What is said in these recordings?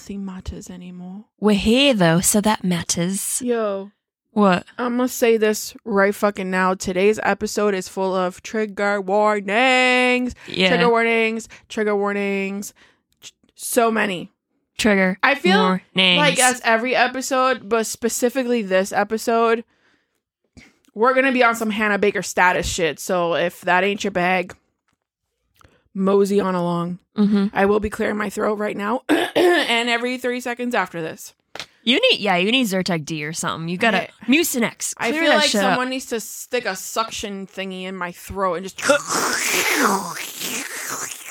I. Nothing matters anymore. We're here though, so that matters. Yo, What? I'm gonna say this right fucking now. Today's episode is full of trigger warnings, Yeah. trigger warnings, trigger warnings. So many. Trigger. I feel names. like as every episode, but specifically this episode, we're gonna be on some Hannah Baker status shit. So if that ain't your bag, mosey on along. hmm I will be clearing my throat right now, and every three seconds after this. You need, yeah, you need Zyrtec D or something. You gotta I- Mucinex. I feel like shit up. someone needs to stick a suction thingy in my throat and just.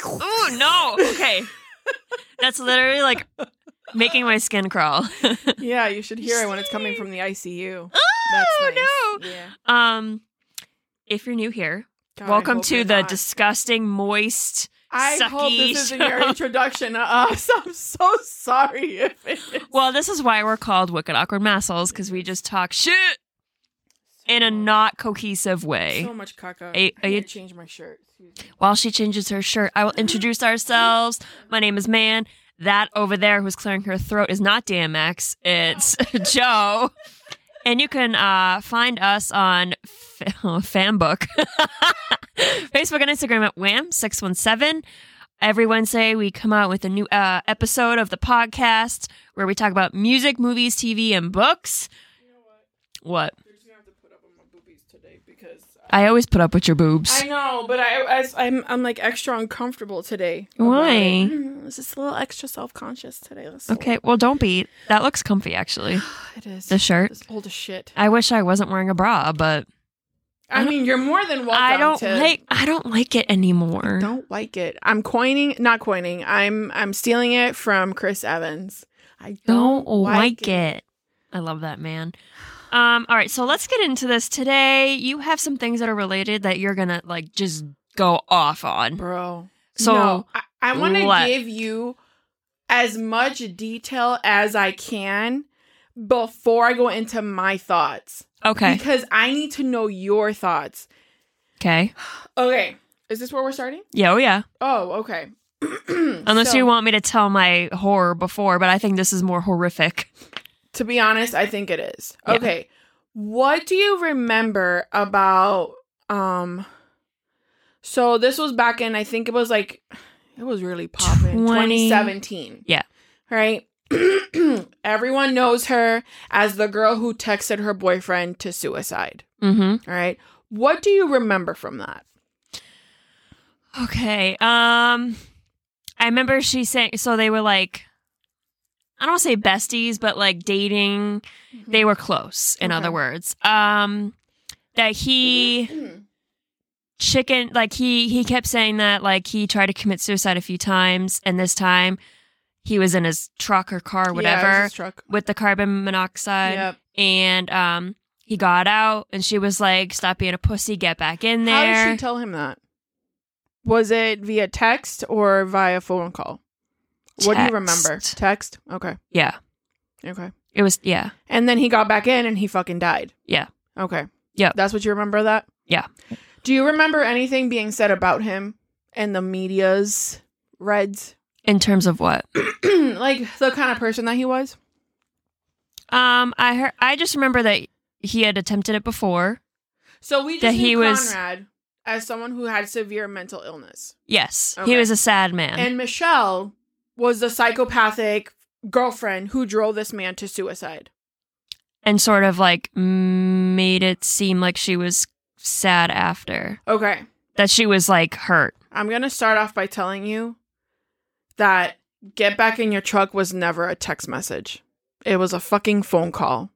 Oh no! Okay, that's literally like making my skin crawl. yeah, you should hear it when it's coming from the ICU. oh That's nice. no! Yeah. Um, if you're new here, God, welcome to the not. disgusting, moist. I hope sucky this isn't your introduction uh, to us. I'm so sorry if it is. Well, this is why we're called Wicked Awkward Massels because we just talk shit in a not cohesive way. So much caca. I need to change my shirt. While she changes her shirt, I will introduce ourselves. My name is Man. That over there who's clearing her throat is not DMX. It's Joe. And you can uh, find us on F- Fanbook, Facebook, and Instagram at Wham617. Every Wednesday, we come out with a new uh, episode of the podcast where we talk about music, movies, TV, and books. You know what? What? You're just gonna have to put up with my boobies today because I always put up with your boobs. I know, but I, I I'm I'm like extra uncomfortable today. Why? it. Mm, It's just a little extra self conscious today. That's okay, well, don't be. That looks comfy, actually. It is. The shirt. It's old as shit. I wish I wasn't wearing a bra, but I mean, you're more than welcome. I don't to, like I don't like it anymore. I Don't like it. I'm coining, not coining. I'm I'm stealing it from Chris Evans. I don't don't, like it. I love that man. Um, all right, so let's get into this today. You have some things that are related that you're gonna like just go off on. bro. So no, I, I want to give you as much detail as I can before I go into my thoughts okay, because I need to know your thoughts. okay, Okay, is this where we're starting? yeah, oh yeah. Oh, okay. Unless So, you want me to tell my horror before, but I think this is more horrific. To be honest, I think it is. Yeah. Okay. What do you remember about um so this was back in I think it was like it was really popping 20 2017. Yeah. Right? Everyone knows her as the girl who texted her boyfriend to suicide. Mm-hmm. All right. What do you remember from that? Okay. Um I remember she saying so they were like I don't want to say besties, but like dating. They were close, in Okay. other words. Um that he chicken like he he kept saying that like he tried to commit suicide a few times and this time he was in his truck or car or Yeah, whatever his truck. with the carbon monoxide Yep. and um he got out and she was like stop being a pussy get back in there How did she tell him that? Was it via text or via phone call? What do you remember? Text. Text? Okay. yeah Okay. it was yeah And then he got back in and he fucking died. Yeah. Okay. Yeah. That's what you remember of that? Yeah. Do you remember anything being said about him in the media's reds? in terms of what like the kind of person that he was? um i heard i just remember that he had attempted it before So we That he knew was- Conrad as someone who had severe mental illness. yes Okay. he was a sad man And Michelle was the psychopathic girlfriend who drove this man to suicide. and sort of like made it seem like she was sad after Okay. that she was like hurt I'm going to start off by telling you that get back in your truck was never a text message. It was a fucking phone call.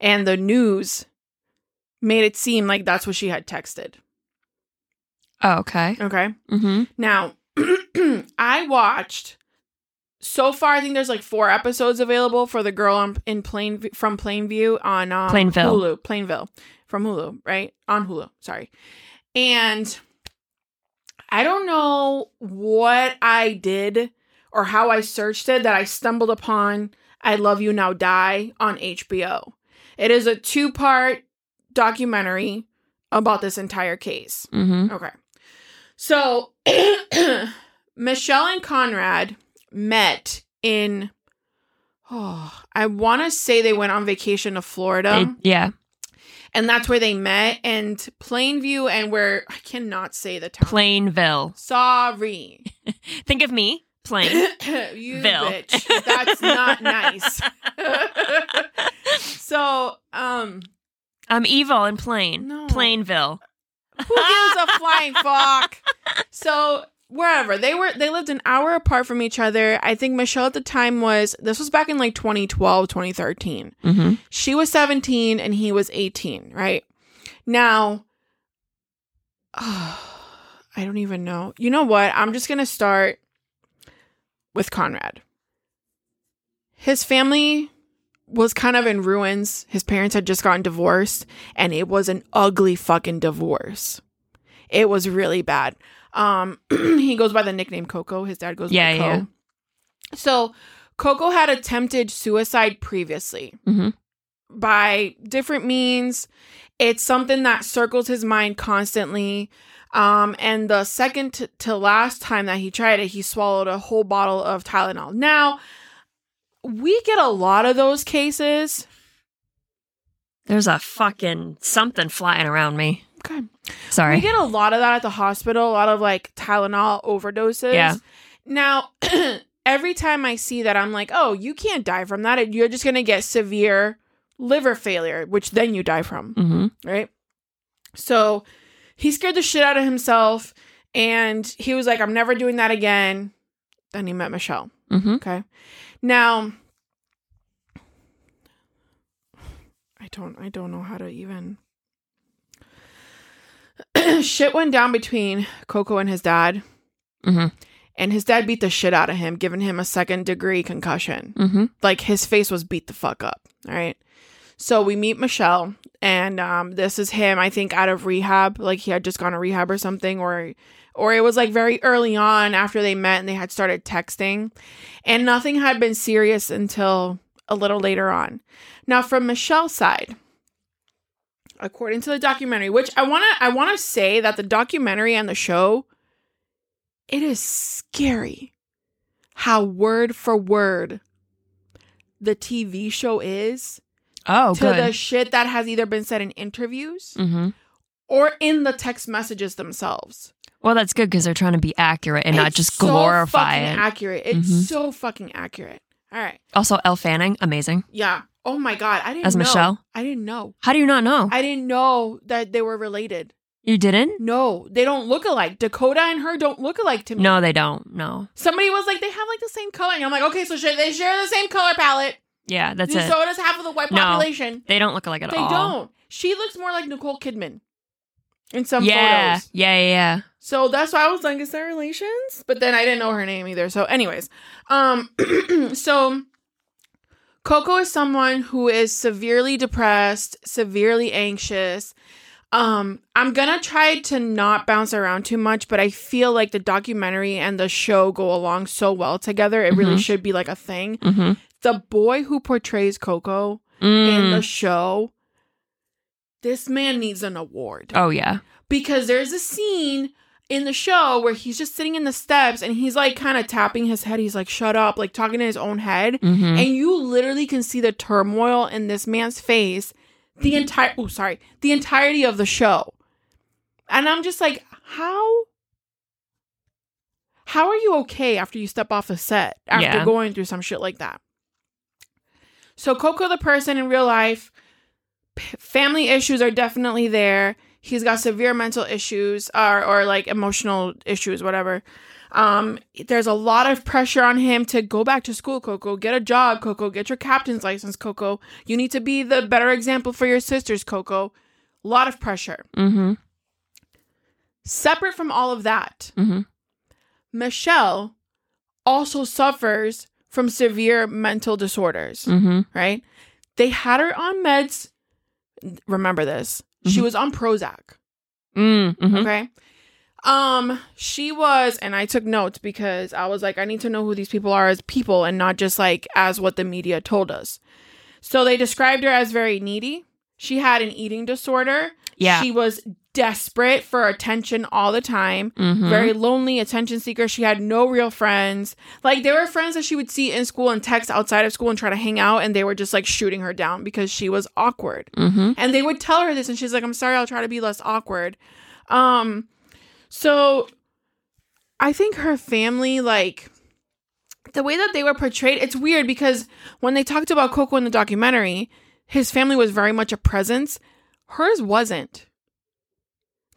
And the news made it seem like that's what she had texted. oh, okay Okay. mm-hmm Now, I watched so far I think there's like 4 episodes available for the girl on, in Plain from Plainview on um, Plainville. Hulu, Plainville from Hulu, right? On Hulu, sorry. And I don't know what I did or how I searched it that I stumbled upon I Love You Now Die on HBO. It is a two part documentary about this entire case. mm-hmm Okay. So Michelle and Conrad met in oh, I want to say they went on vacation to Florida. They- yeah. and that's where they met and Plainview and where I cannot say the town. Plainville. Sorry. Think of me, plain. you Ville. bitch. That's not nice. so, um I'm evil and plain. No. Plainville. who gives a flying fuck? So wherever they were, they lived an hour apart from each other. I think Michelle at the time was this was back in like 2012, 2013. Mm-hmm. She was 17 and he was 18, right? Now, I don't even know. You know what? I'm just gonna start with Conrad. His family was kind of in ruins. His parents had just gotten divorced, and it was an ugly fucking divorce. It was really bad. Um, he goes by the nickname Coco. His dad goes Yeah, by Co. yeah. So Coco had attempted suicide previously Mm-hmm. by different means. It's something that circles his mind constantly. Um, and the second to, to last time that he tried it, he swallowed a whole bottle of Tylenol. Now, we get a lot of those cases. There's a fucking something flying around me. Okay. Sorry. We get a lot of that at the hospital, a lot of like Tylenol overdoses. Yeah. Now, every time I see that, I'm like, oh, you can't die from that. You're just going to get severe liver failure, which then you die from. mm-hmm. right? So he scared the shit out of himself and he was like, I'm never doing that again. Then he met Michelle. Mm-hmm. Okay. Now I don't I don't know how to even shit went down between Coco and his dad. Mm-hmm. And his dad beat the shit out of him, giving him a second degree concussion Mm-hmm. like his face was beat the fuck up. All right. So we meet Michelle, and um, this is him. I think out of rehab, like he had just gone to rehab or something, or or it was like very early on after they met and they had started texting, and nothing had been serious until a little later on. Now, from Michelle's side, according to the documentary, which I wanna I wanna say that the documentary and the show, it is scary how word for word the TV show is Oh, to good. the shit that has either been said in interviews mm-hmm. or in the text messages themselves. Well, that's good because they're trying to be accurate and not just so glorify fucking it. accurate. It's Mhm. so fucking accurate. All right. also, Elle Fanning, amazing. Yeah. Oh my god, I didn't As know. Michelle? I didn't know. How do you not know? I didn't know that they were related. you didn't? No, they don't look alike. Dakota and her don't look alike to me. No, they don't. No. Somebody was like, they have like the same color. And I'm like, okay, so they share the same color palette. Yeah, that's so it. does half of the white No, population. They don't look alike at They all. They don't. She looks more like Nicole Kidman in some Yeah, photos. yeah, yeah, yeah. So that's why I was like, is there relations? But then I didn't know her name either. So, anyways, um, so Coco is someone who is severely depressed, severely anxious. Um, I'm gonna try to not bounce around too much, but I feel like the documentary and the show go along so well together. It really Mhm. should be like a thing. Mm-hmm. The boy who portrays Coco in Mm. the show, this man needs an award oh yeah. because there's a scene in the show where he's just sitting in the steps and he's like kind of tapping his head. He's like, shut up, like talking to his own head. Mm-hmm. And you literally can see the turmoil in this man's face the entire, oh, sorry, the entirety of the show. And I'm just like, how? How are you okay after you step off a set after Yeah. going through some shit like that? So Coco, the person in real life, p- family issues are definitely there. He's got severe mental issues or or like emotional issues, whatever. Um, there's a lot of pressure on him to go back to school, Coco, get a job, Coco, get your captain's license, Coco. You need to be the better example for your sisters, Coco. A lot of pressure. Mm-hmm. Separate from all of that, Mm-hmm. Michelle also suffers from severe mental disorders. Mm-hmm. right? They had her on meds. Remember this. She Mhm. was on Prozac, Mm-hmm. okay? Um, she was and I took notes because I was like I need to know who these people are as people and not just like as what the media told us. So they described her as very needy. She had an eating disorder. Yeah. She was desperate for attention all the time. Mhm. Very lonely, attention seeker. She had no real friends. Like there were friends that she would see in school and text outside of school and try to hang out, and they were just like shooting her down because she was awkward. Mhm. And they would tell her this, and she's like, "I'm sorry, I'll try to be less awkward." Um, so I think her family, like the way that they were portrayed, it's weird because when they talked about Coco in the documentary, his family was very much a presence. Hers wasn't.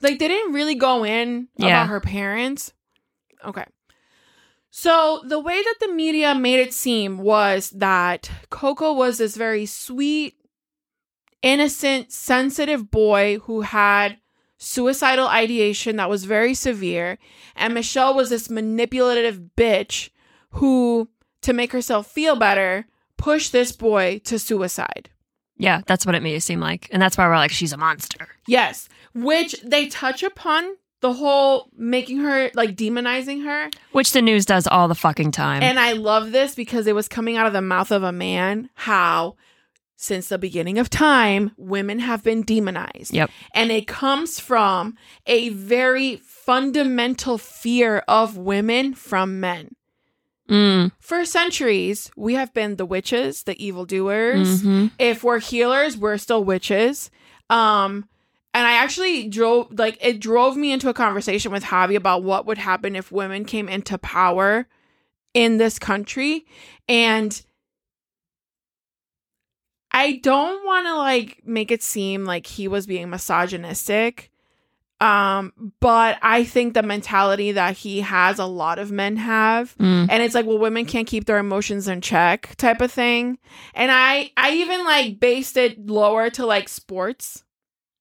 Like they didn't really go in Yeah. about her parents. Okay. So the way that the media made it seem was that Coco was this very sweet, innocent, sensitive boy who had suicidal ideation that was very severe, and Michelle was this manipulative bitch who, to make herself feel better, pushed this boy to suicide. Yeah, that's what it made it seem like. And that's why we're like, she's a monster. Yes, which they touch upon the whole making her like demonizing her. Which the news does all the fucking time. And I love this because it was coming out of the mouth of a man how since the beginning of time women have been demonized. Yep. And it comes from a very fundamental fear of women from men. Mm. For centuries, we have been the witches, the evildoers. Mhm. If we're healers, we're still witches. Um and I actually drove like it drove me into a conversation with Javi about what would happen if women came into power in this country and I don't want to like make it seem like he was being misogynistic. Um but I think the mentality that he has a lot of men have Mm. and it's like well women can't keep their emotions in check type of thing and i i even like based it lower to like sports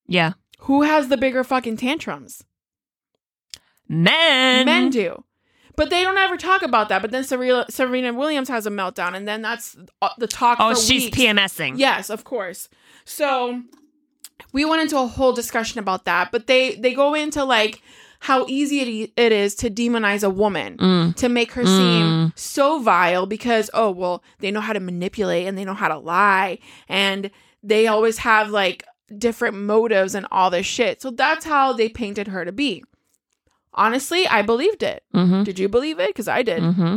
Yeah. Who has the bigger fucking tantrums Men. men do but they don't ever talk about that but then serena, serena williams has a meltdown and then that's uh, the talk Oh, she's weeks. PMSing. yes of course so we went into a whole discussion about that but they they go into like how easy it, it is to demonize a woman Mm. to make her seem so vile because oh well they know how to manipulate and they know how to lie and they always have like different motives and all this shit so that's how they painted her to be honestly i believed it Mm-hmm. did you believe it because i did Mm-hmm.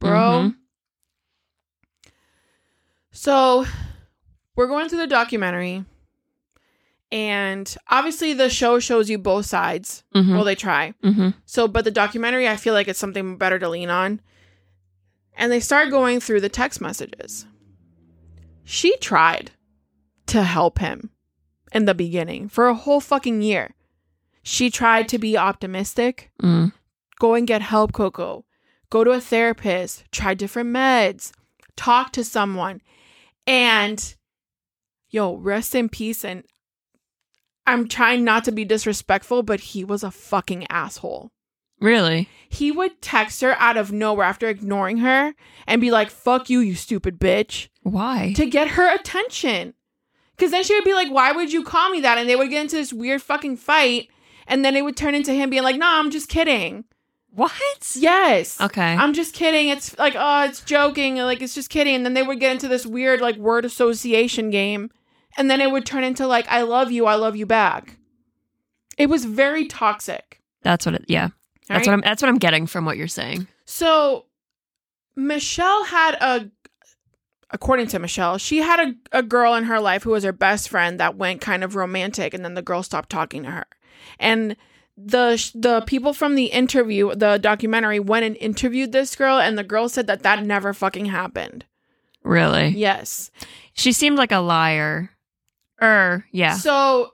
bro so we're going through the documentary and obviously the show shows you both sides Mm-hmm. well they try mm-hmm. so, but the documentary, I feel like it's something better to lean on. And they start going through the text messages. She tried to help him in the beginning for a whole fucking year. She tried to be optimistic. Mm. Go and get help, Coco. Go to a therapist. Try different meds. Talk to someone. And yo, rest in peace. And I'm trying not to be disrespectful, but he was a fucking asshole Really? he would text her out of nowhere after ignoring her and be like, fuck you, you stupid bitch, Why? to get her attention. Because then she would be like, why would you call me that? And they would get into this weird fucking fight. And then it would turn into him being like, no, I'm just kidding. what? Yes. Okay. I'm just kidding. It's like, oh, it's joking. Like, it's just kidding. And then they would get into this weird, like, word association game. And then it would turn into, like, I love you, I love you back. It was very toxic. that's what it. Yeah. That's right? what I'm. That's what I'm getting from what you're saying. So Michelle had a according to Michelle, she had a, a girl in her life who was her best friend that went kind of romantic and then the girl stopped talking to her. And the the people from the interview, the documentary went and interviewed this girl and the girl said that that never fucking happened. Really? Yes. She seemed like a liar. Er. Yeah. So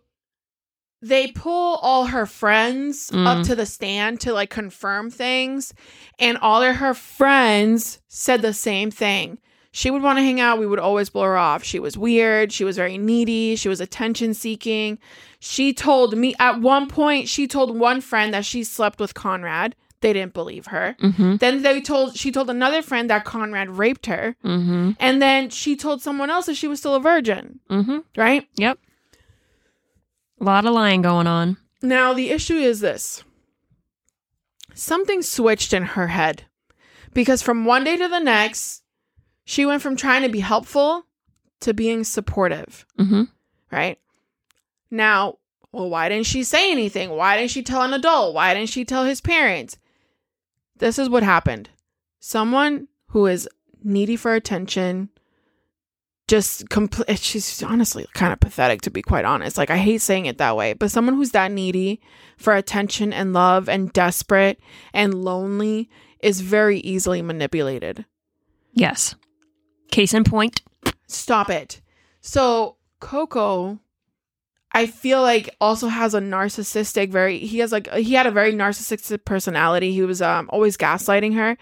they pull all her friends Mm. up to the stand to like confirm things, and all of her friends said the same thing. She would want to hang out. We would always blow her off. She was weird. She was very needy. She was attention seeking. She told me at one point, she told one friend that she slept with Conrad. They didn't believe her. Mm-hmm. Then they told she told another friend that Conrad raped her. Mm-hmm. And then she told someone else that she was still a virgin, Mm-hmm. right? Yep. A lot of lying going on. Now, the issue is this something switched in her head because from one day to the next, she went from trying to be helpful to being supportive, Mm-hmm. right? Now, well, why didn't she say anything? Why didn't she tell an adult? Why didn't she tell his parents? This is what happened. Someone who is needy for attention, just complete. She's honestly kind of pathetic, to be quite honest. Like, I hate saying it that way, but someone who's that needy for attention and love and desperate and lonely is very easily manipulated. Yes. Case in point. Stop it. So, Coco, I feel like also has a narcissistic, very, he has like, he had a very narcissistic personality. He was um, always gaslighting her.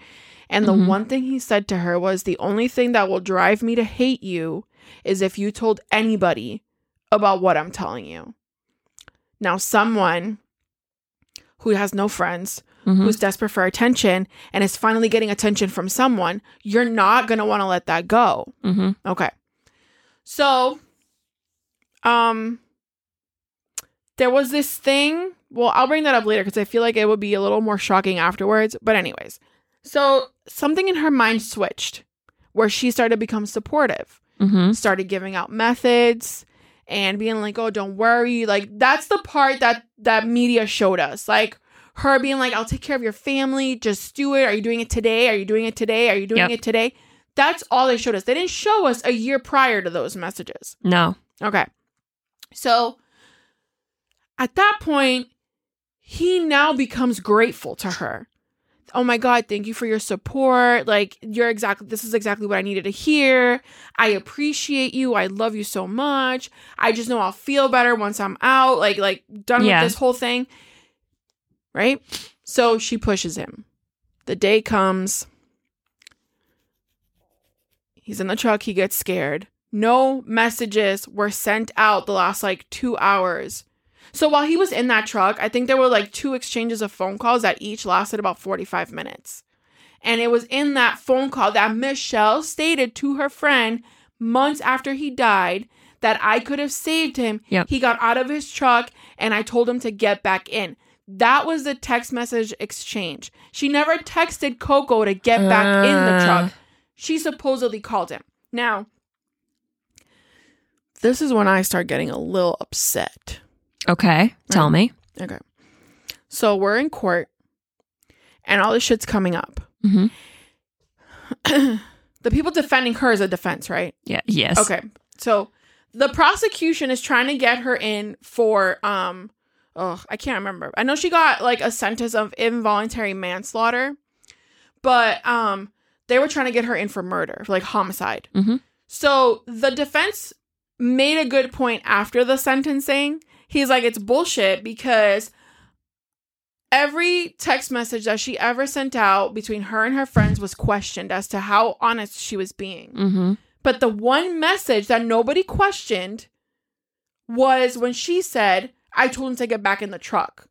And the Mhm. one thing he said to her was, The only thing that will drive me to hate you is if you told anybody about what I'm telling you. Now, someone who has no friends, Mhm. who's desperate for attention, and is finally getting attention from someone, you're not going to want to let that go. Mm-hmm. Okay. So, um, there was this thing. Well, I'll bring that up later because I feel like it would be a little more shocking afterwards. But, anyways, so something in her mind switched where she started to become supportive, Mm-hmm. started giving out methods and being like, oh, don't worry. Like, that's the part that that media showed us. Like, her being like, I'll take care of your family. Just do it. Are you doing it today? Are you doing it today? Are you doing Yep. it today? That's all they showed us. They didn't show us a year prior to those messages. No. Okay. So at that point, he now becomes grateful to her. Oh my God, thank you for your support. Like, you're exactly, this is exactly what I needed to hear. I appreciate you. I love you so much. I just know I'll feel better once I'm out, like, like done Yeah. with this whole thing. Right? So she pushes him. The day comes. He's in the truck. He gets scared. No messages were sent out the last like two hours. So while he was in that truck, I think there were like two exchanges of phone calls that each lasted about 45 minutes. And it was in that phone call that Michelle stated to her friend months after he died that I could have saved him. Yep. He got out of his truck and I told him to get back in. That was the text message exchange. She never texted Coco to get back in the Uh. truck. She supposedly called him. Now, this is when I start getting a little upset. Okay. Tell me. Okay. So we're in court and all this shit's coming up. Mm-hmm. the people defending her is a defense, right? Yeah. Yes. Okay. So the prosecution is trying to get her in for um oh, I can't remember. I know she got like a sentence of involuntary manslaughter, but um they were trying to get her in for murder, for, like homicide. Mhm. So the defense made a good point after the sentencing. He's like it's bullshit because every text message that she ever sent out between her and her friends was questioned as to how honest she was being. Mm-hmm. But the one message that nobody questioned was when she said, I told him to get back in the truck.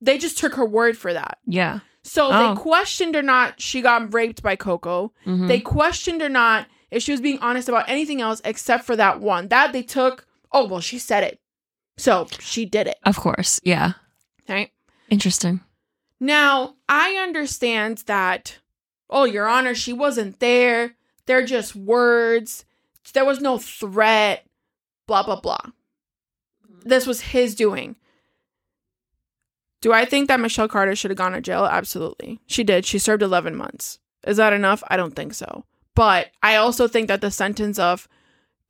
They just took her word for that. Yeah. So Oh. they questioned or not she got raped by Coco. Mhm. They questioned or not if she was being honest about anything else except for that one. That they took, oh, well, she said it. So she did it. Of course. Yeah. Right. Interesting. Now, I understand that, oh, Your Honor, she wasn't there. They're just words. There was no threat, blah, blah, blah. This was his doing. Do I think that Michelle Carter should have gone to jail? Absolutely. She did. She served 11 months. Is that enough? I don't think so. But I also think that the sentence of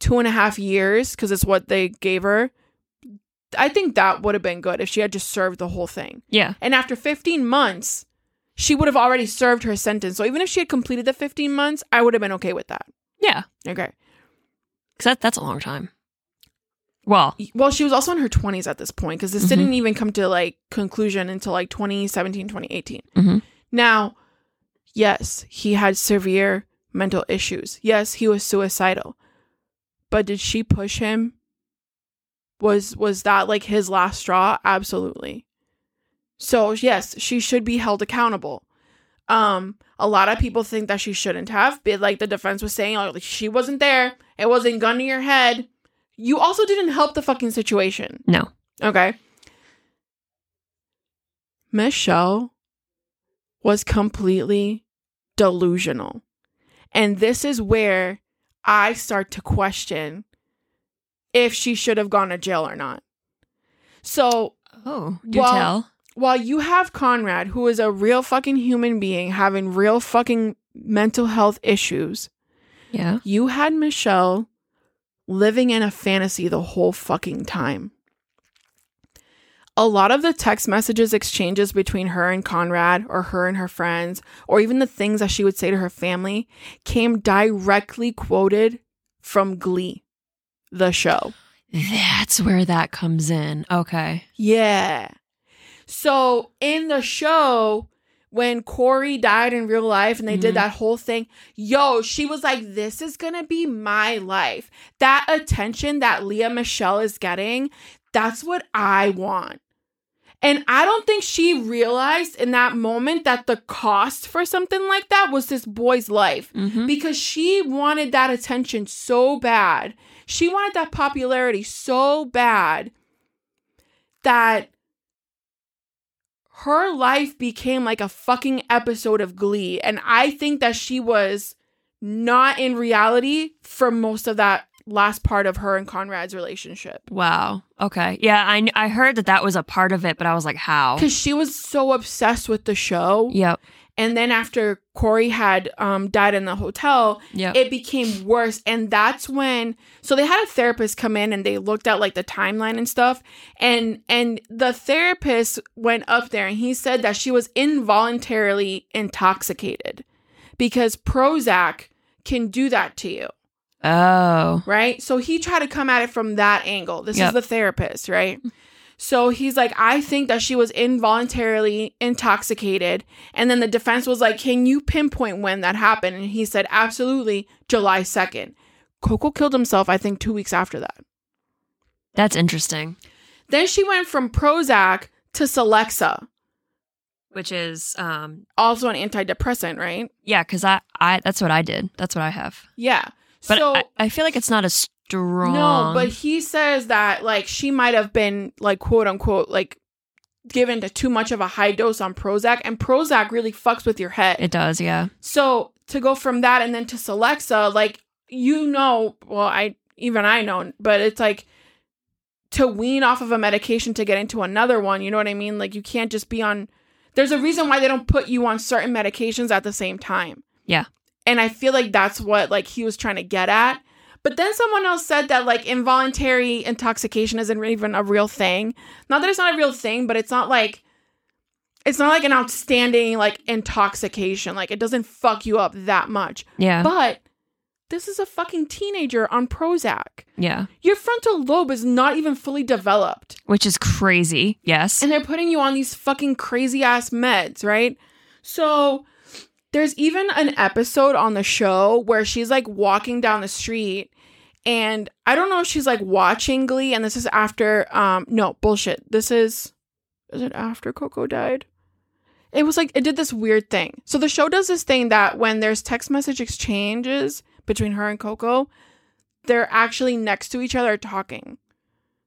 two and a half years, because it's what they gave her, I think that would have been good if she had just served the whole thing. Yeah. And after 15 months, she would have already served her sentence. So even if she had completed the 15 months, I would have been okay with that. Yeah. Okay. Because that, that's a long time. Well, Well, she was also in her 20s at this point because this didn't even come to like conclusion until like 2017, 2018. Mhm. Now, yes, he had severe mental issues. Yes, he was suicidal. But did she push him? Was was that like his last straw? Absolutely. So, yes, she should be held accountable. Um, a lot of people think that she shouldn't have, but like the defense was saying, like she wasn't there. It wasn't gun to your head. You also didn't help the fucking situation. no. Okay. Michelle was completely delusional. And this is where I start to question if she should have gone to jail or not. So Oh, do Well- tell. while you have Conrad, who is a real fucking human being having real fucking mental health issues, Yeah. you had Michelle living in a fantasy the whole fucking time. A lot of the text messages exchanges between her and Conrad, or her and her friends, or even the things that she would say to her family came directly quoted from Glee, the show. That's where that comes in. Okay. Yeah. So in the show, when Corey died in real life and they did Mhm. that whole thing, yo, she was like, this is gonna be my life. That attention that Lea Michele is getting, that's what I want. And I don't think she realized in that moment that the cost for something like that was this boy's life Mm-hmm. because she wanted that attention so bad. She wanted that popularity so bad that her life became like a fucking episode of Glee. And I think that she was not in reality for most of that last part of her and Conrad's relationship. Wow. Okay. Yeah, I I heard that that was a part of it, but I was like, how? Because she was so obsessed with the show. Yep. And then after Corey had um, died in the hotel, Yep. it became worse and that's when so they had a therapist come in and they looked at like the timeline and stuff and and the therapist went up there and he said that she was involuntarily intoxicated because Prozac can do that to you oh. right so he tried to come at it from that angle this Yep. is the therapist right so he's like i think that she was involuntarily intoxicated. And then the defense was like can you pinpoint when that happened? And he said absolutely july 2nd coco killed himself i think two weeks after that. That's interesting. then she went from prozac to celexa. Which is um also an antidepressant right? Yeah, cuz I I that's what I did. That's what I have. yeah. But so I, I feel like it's not as strong. No, but he says that like she might have been like quote unquote like given to too much of a high dose on Prozac, and Prozac really fucks with your head. it does, yeah. so to go from that and then to Celexa, like you know, well, I even I know, but it's like to wean off of a medication to get into another one. You know what I mean? Like you can't just be on. There's a reason why they don't put you on certain medications at the same time. Yeah. And I feel like that's what like he was trying to get at. But then someone else said that like involuntary intoxication isn't even a real thing. Not that it's not a real thing, but it's not like it's not like an outstanding like intoxication. Like it doesn't fuck you up that much. Yeah. But this is a fucking teenager on Prozac. yeah. Your frontal lobe is not even fully developed. Which is crazy. Yes. And they're putting you on these fucking crazy ass meds, right? So there's even an episode on the show where she's like walking down the street and I don't know if she's like watching Glee and this is after um no, bullshit. This is is it after Coco died? It was like it did this weird thing. So the show does this thing that when there's text message exchanges between her and Coco, they're actually next to each other talking.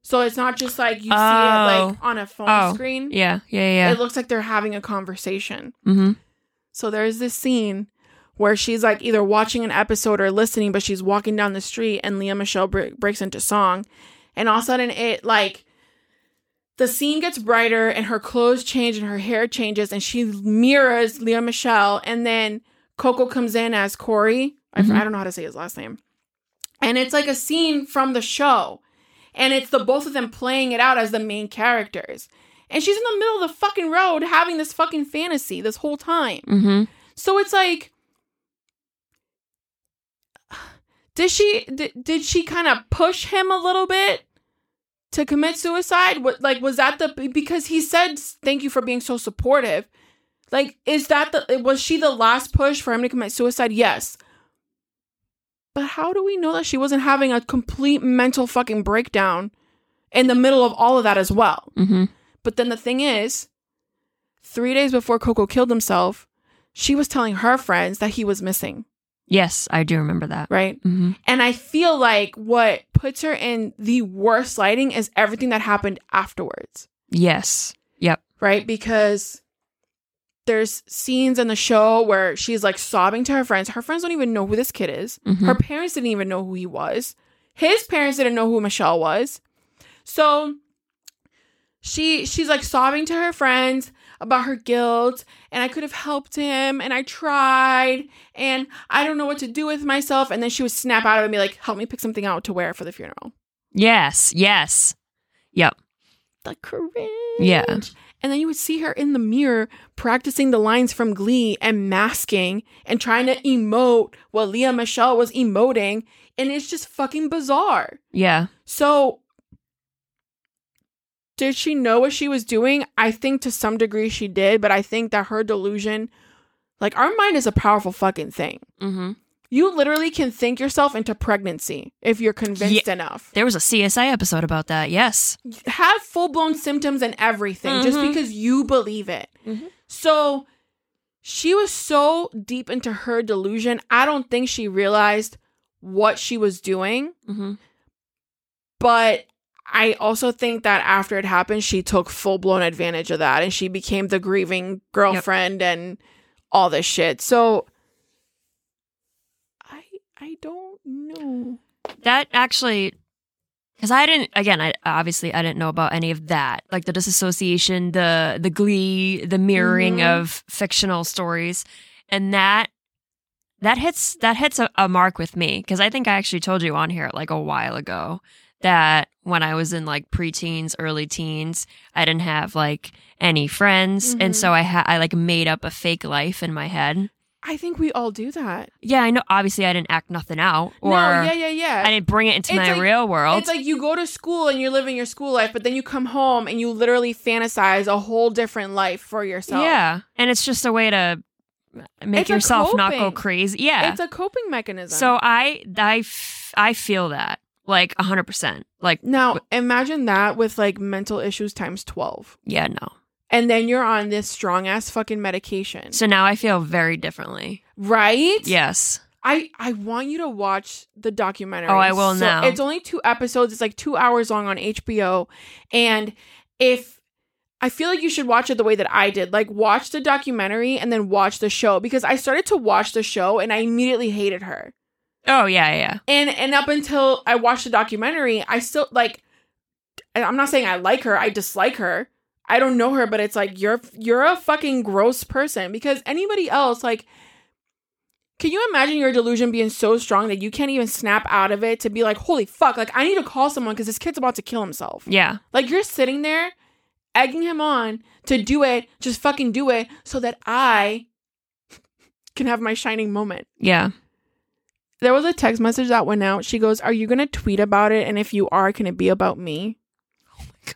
So it's not just like you see it like Oh. on a phone Oh. screen. yeah. Yeah. Yeah. It looks like they're having a conversation. mm-hmm. So there's this scene where she's like either watching an episode or listening, but she's walking down the street and Lea Michele bre- breaks into song. And all of a sudden, it like the scene gets brighter and her clothes change and her hair changes and she mirrors Lea Michele. And then Coco comes in as Corey. I, Mhm. I don't know how to say his last name. And it's like a scene from the show. And it's the both of them playing it out as the main characters. And she's in the middle of the fucking road having this fucking fantasy this whole time. Mm-hmm. So it's like did she did, did she kind of push him a little bit to commit suicide? What like was that the because he said thank you for being so supportive. Like is that the was she the last push for him to commit suicide? Yes. But how do we know that she wasn't having a complete mental fucking breakdown in the middle of all of that as well? Mm-hmm. But then the thing is, three days before Coco killed himself, she was telling her friends that he was missing, Yes, I do remember that. right? Mm-hmm. And I feel like what puts her in the worst lighting is everything that happened afterwards, Yes. Yep. right? Because there's scenes in the show where she's like sobbing to her friends. Her friends don't even know who this kid is. Mhm. Her parents didn't even know who he was. His parents didn't know who Michelle was. So she she's like sobbing to her friends about her guilt and I could have helped him and I tried and I don't know what to do with myself and then she would snap out of it and be like help me pick something out to wear for the funeral. Yes. Yes. Yep. The cringe. Yeah. And then you would see her in the mirror practicing the lines from Glee and masking and trying to emote what Lea Michele was emoting. And it's just fucking bizarre. Yeah. So, did she know what she was doing? I think to some degree she did, but I think that her delusion, like our mind is a powerful fucking thing. Mm-hmm. You literally can think yourself into pregnancy if you're convinced enough. There was a CSI episode about that. Yes. Have full blown symptoms and everything just Mhm. because you believe it. Mhm. So she was so deep into her delusion, I don't think she realized what she was doing. Mm-hmm. But I also think that after it happened, she took full blown advantage of that and she became the grieving girlfriend and all this shit. So I I don't know. That actually, because I didn't. Again, I obviously I didn't know about any of that, like the disassociation, the the glee, the mirroring Mhm. of fictional stories, and that that hits that hits a, a mark with me because I think I actually told you on here like a while ago that when I was in like preteens, early teens, I didn't have like any friends, Mhm. and so I had I like made up a fake life in my head. I think we all do that. Yeah, I know. Obviously, I didn't act nothing out, or no, yeah, yeah, yeah. I didn't bring it into It's my like- real world. It's like you go to school and you're living your school life, but then you come home and you literally fantasize a whole different life for yourself. Yeah, and it's just a way to make It's yourself not go crazy. Yeah. It's a coping mechanism. so I I f- I feel that like hundred percent. Like now imagine that with like mental issues times 12. yeah, no. And then you're on this strong ass fucking medication. So now I feel very differently. right? Yes. I I want you to watch the documentary. Oh, I will So now. It's only two episodes. It's like two hours long on HBO. And if I feel like you should watch it the way that I did, like watch the documentary and then watch the show because I started to watch the show and I immediately hated her. Oh yeah, yeah. And and up until I watched the documentary, I still like. I'm not saying I like her. I dislike her. I don't know her, but it's like you're you're a fucking gross person because anybody else like. Can you imagine your delusion being so strong that you can't even snap out of it to be like, holy fuck, like I need to call someone because this kid's about to kill himself. Yeah. Like you're sitting there egging him on to do it, just fucking do it so that I can have my shining moment Yeah. There was a text message that went out. She goes, Are you going to tweet about it? And if you are, can it be about me? Oh my God.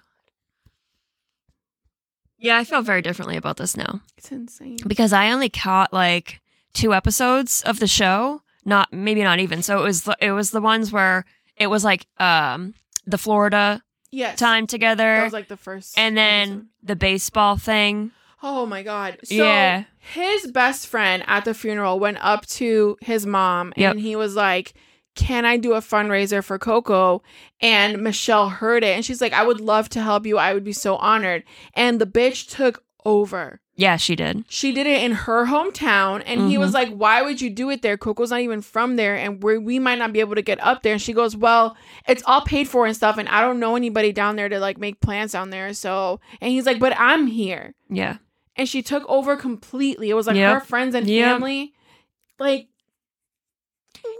Yeah, I feel very differently about this now. It's insane. because I only caught like two episodes of the show. Not maybe not even. So it was the, it was the ones where it was like um the Florida Yes. time together. That was like the first. and then episode. the baseball thing. Oh my God. So Yeah. his best friend at the funeral went up to his mom Yep. and he was like, Can I do a fundraiser for Coco? And Michelle heard it and she's like, I would love to help you. I would be so honored. And the bitch took over. Yeah, she did. she did it in her hometown and he was mm-hmm. like why would you do it there coco's not even from there and we we might not be able to get up there and she goes well it's all paid for and stuff and i don't know anybody down there to like make plans down there so and he's like but i'm here Yeah. And she took over completely it was like Yep. her friends and Yep. family like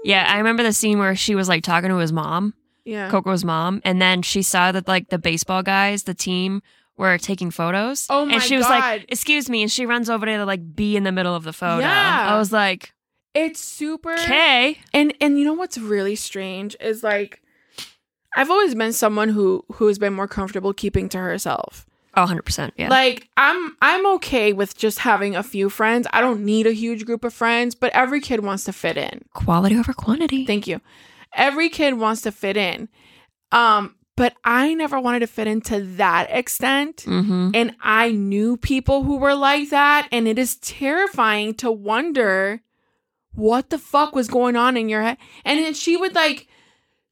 Yeah, I remember the scene where she was like talking to his mom, yeah Coco's mom, and then she saw that like the baseball guys, the team, were taking photos. Oh my And she was God. like, "Excuse me," and she runs over to like be in the middle of the photo. Yeah. I was like, it's super "Okay." And and you know what's really strange is like I've always been someone who who has been more comfortable keeping to herself. Oh, 100%. Yeah. Like I'm I'm okay with just having a few friends. I don't need a huge group of friends, but every kid wants to fit in. Quality over quantity. Thank you. Every kid wants to fit in. Um but I never wanted to fit into that extent. mm-hmm. And I knew people who were like that. And it is terrifying to wonder what the fuck was going on in your head. And then she would like,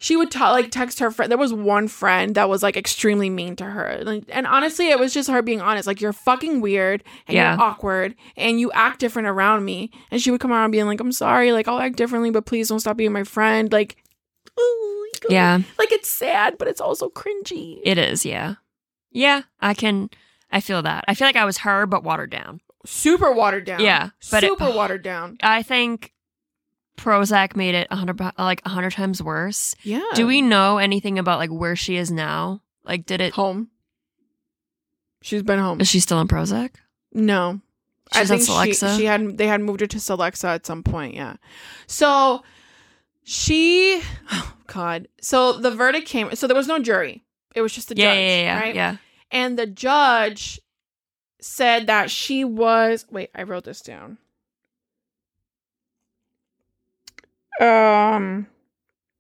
she would ta- like text her friend. There was one friend that was like extremely mean to her. Like, and honestly, it was just her being honest. Like, you're fucking weird and Yeah. you're awkward and you act different around me. And she would come around being like, I'm sorry. Like, I'll act differently, but please don't stop being my friend. Like, ooh, Yeah, like it's sad, but it's also cringy. it is. Yeah. Yeah, I can. I feel that. I feel like I was her, but watered down. Super watered down. Yeah, but it- super watered down. I think Prozac made it a hundred, like a hundred times worse. Yeah. Do we know anything about like where she is now? Like, did it? home? She's been home. Is she still in Prozac? No. She's I think Celexa? she, she had they had moved her to Celexa at some point, yeah. So she oh god. So the verdict came so there was no jury. It was just the yeah, judge, yeah, yeah, right? yeah. And the judge said that she was wait, I wrote this down. Um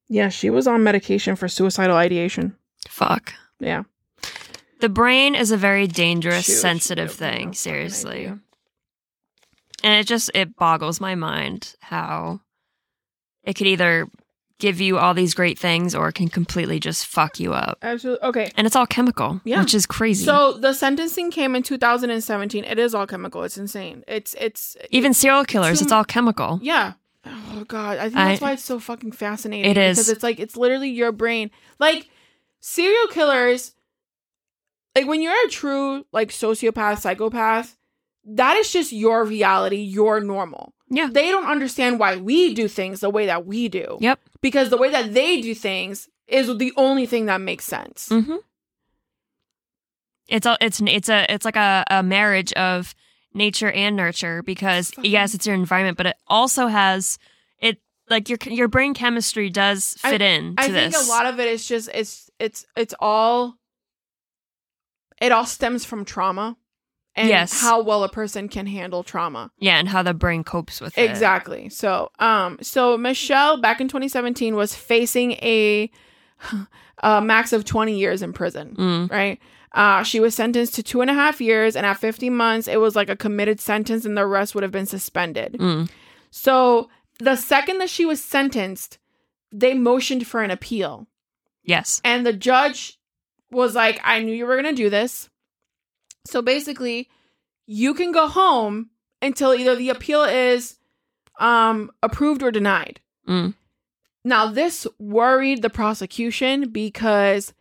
yeah, she was on medication for suicidal ideation. Fuck. Yeah. The brain is a very dangerous, Shoot, sensitive no thing. Seriously. idea. And it just it boggles my mind how it could either give you all these great things or it can completely just fuck you up. Absolutely. Okay. And it's all chemical, Yeah. which is crazy. So the sentencing came in 2017. It is all chemical. It's insane. It's it's Even serial killers, Too- it's all chemical. yeah. Oh god, I think I- that's why it's so fucking fascinating. It is. because it's like it's literally your brain. Like serial killers, like when you're a true like sociopath, psychopath, that is just your reality. Your normal. Yeah. They don't understand why we do things the way that we do. Yep. Because the way that they do things is the only thing that makes sense. Mm-hmm. It's all it's it's a it's like a, a marriage of nature and nurture because yes, it's your environment, but it also has it like your your brain chemistry does I- fit in to I this. think a lot of it is just it's it's it's all it all stems from trauma and Yes. how well a person can handle trauma. yeah, and how the brain copes with it. Exactly. So, um so Michelle back in 2017 was facing a, a max of 20 years in prison, Mm. right? Uh, she was sentenced to two and a half years, and at 50 months, it was like a committed sentence, and the rest would have been suspended. Mm. So, the second that she was sentenced, they motioned for an appeal. Yes. And the judge was like, I knew you were going to do this. So basically, you can go home until either the appeal is um, approved or denied. Mm. Now, this worried the prosecution because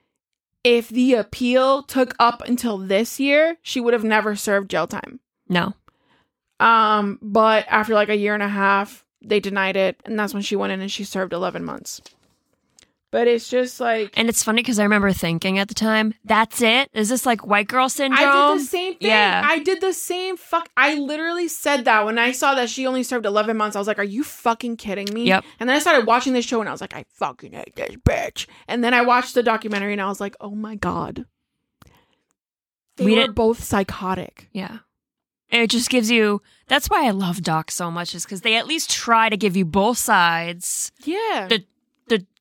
if the appeal took up until this year, she would have never served jail time. No. Um, but after like a year and a half, they denied it, and that's when she went in and she served 11 months. But it's just like And it's funny because I remember thinking at the time, that's it? Is this like white girl syndrome? I did the same thing. Yeah. I did the same fuck. I literally said that when I saw that she only served 11 months. I was like, are you fucking kidding me? Yep. And then I started watching this show and I was like, I fucking hate this bitch. And then I watched the documentary and I was like, oh my God. They We were didn't- both psychotic. Yeah. It just gives you that's why I love docs so much, is because they at least try to give you both sides Yeah. The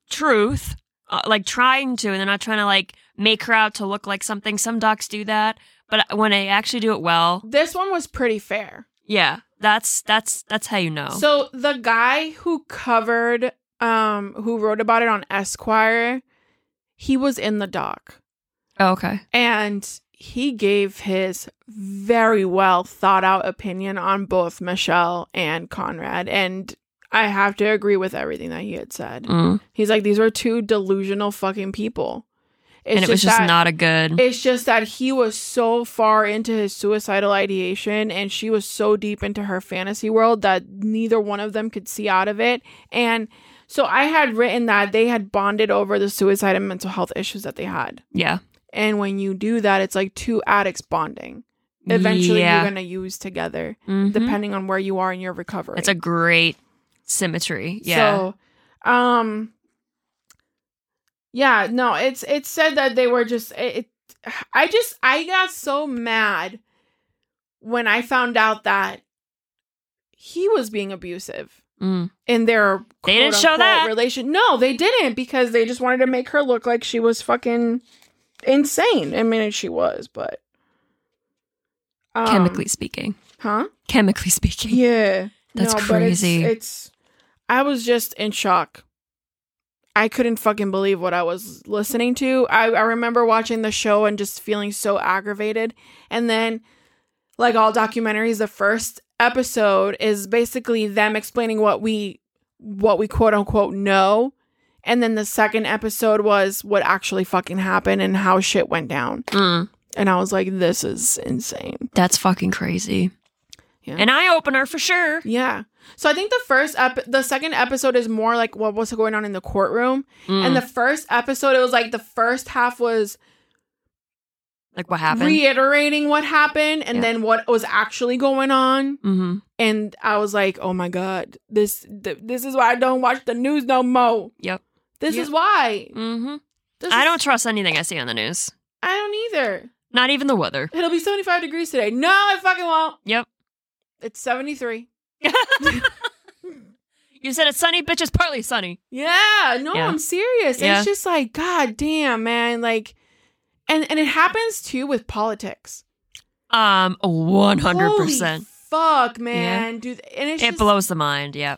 truth, uh, like trying to, and they're not trying to like make her out to look like something. Some docs do that, but when they actually do it well, this one was pretty fair. yeah, that's that's that's how you know. So the guy who covered, um, who wrote about it on Esquire, he was in the doc. oh, okay, and he gave his very well thought out opinion on both Michelle and Conrad. And I have to agree with everything that he had said. Mm. He's like, these were two delusional fucking people. It's and it was just that- not a good. It's just that he was so far into his suicidal ideation and she was so deep into her fantasy world that neither one of them could see out of it. And so I had written that they had bonded over the suicide and mental health issues that they had. yeah, And when you do that, it's like two addicts bonding. Eventually, yeah. you're going to use together, Mhm. depending on where you are in your recovery. It's a great symmetry. Yeah, So, um, yeah, no, it's it's said that they were just it. it I just I got so mad when I found out that he was being abusive Mm. in their They didn't show that. relation. No, they didn't because they just wanted to make her look like she was fucking insane. I mean, she was, but um, chemically speaking, huh? chemically speaking. Yeah, That's but crazy. it's, it's. I was just in shock. I couldn't fucking believe what I was listening to. I, I remember watching the show and just feeling so aggravated. And then, like all documentaries, the first episode is basically them explaining what we what we quote unquote know. And then the second episode was what actually fucking happened and how shit went down. Mm. And I was like, this is insane. That's fucking crazy. Yeah. An eye opener for sure. Yeah. So I think the first ep- the second episode is more like what was going on in the courtroom. Mm. And the first episode, it was like the first half was like what happened? reiterating what happened and Yeah. then what was actually going on. mm-hmm. And I was like, oh my God, this th- this is why I don't watch the news no more. Yep. This Yep. is why. Mm-hmm. This I is- don't trust anything I see on the news. I don't either. Not even the weather. It'll be 75 degrees today. No, I fucking won't. Yep. It's 73. you said it's sunny, bitch. It's partly sunny. Yeah, no, Yeah. I'm serious. Yeah. It's just like, god damn, man. Like and and it happens too with politics. Um, one hundred percent. Fuck, man. Dude, and it's It just, blows the mind. Yeah.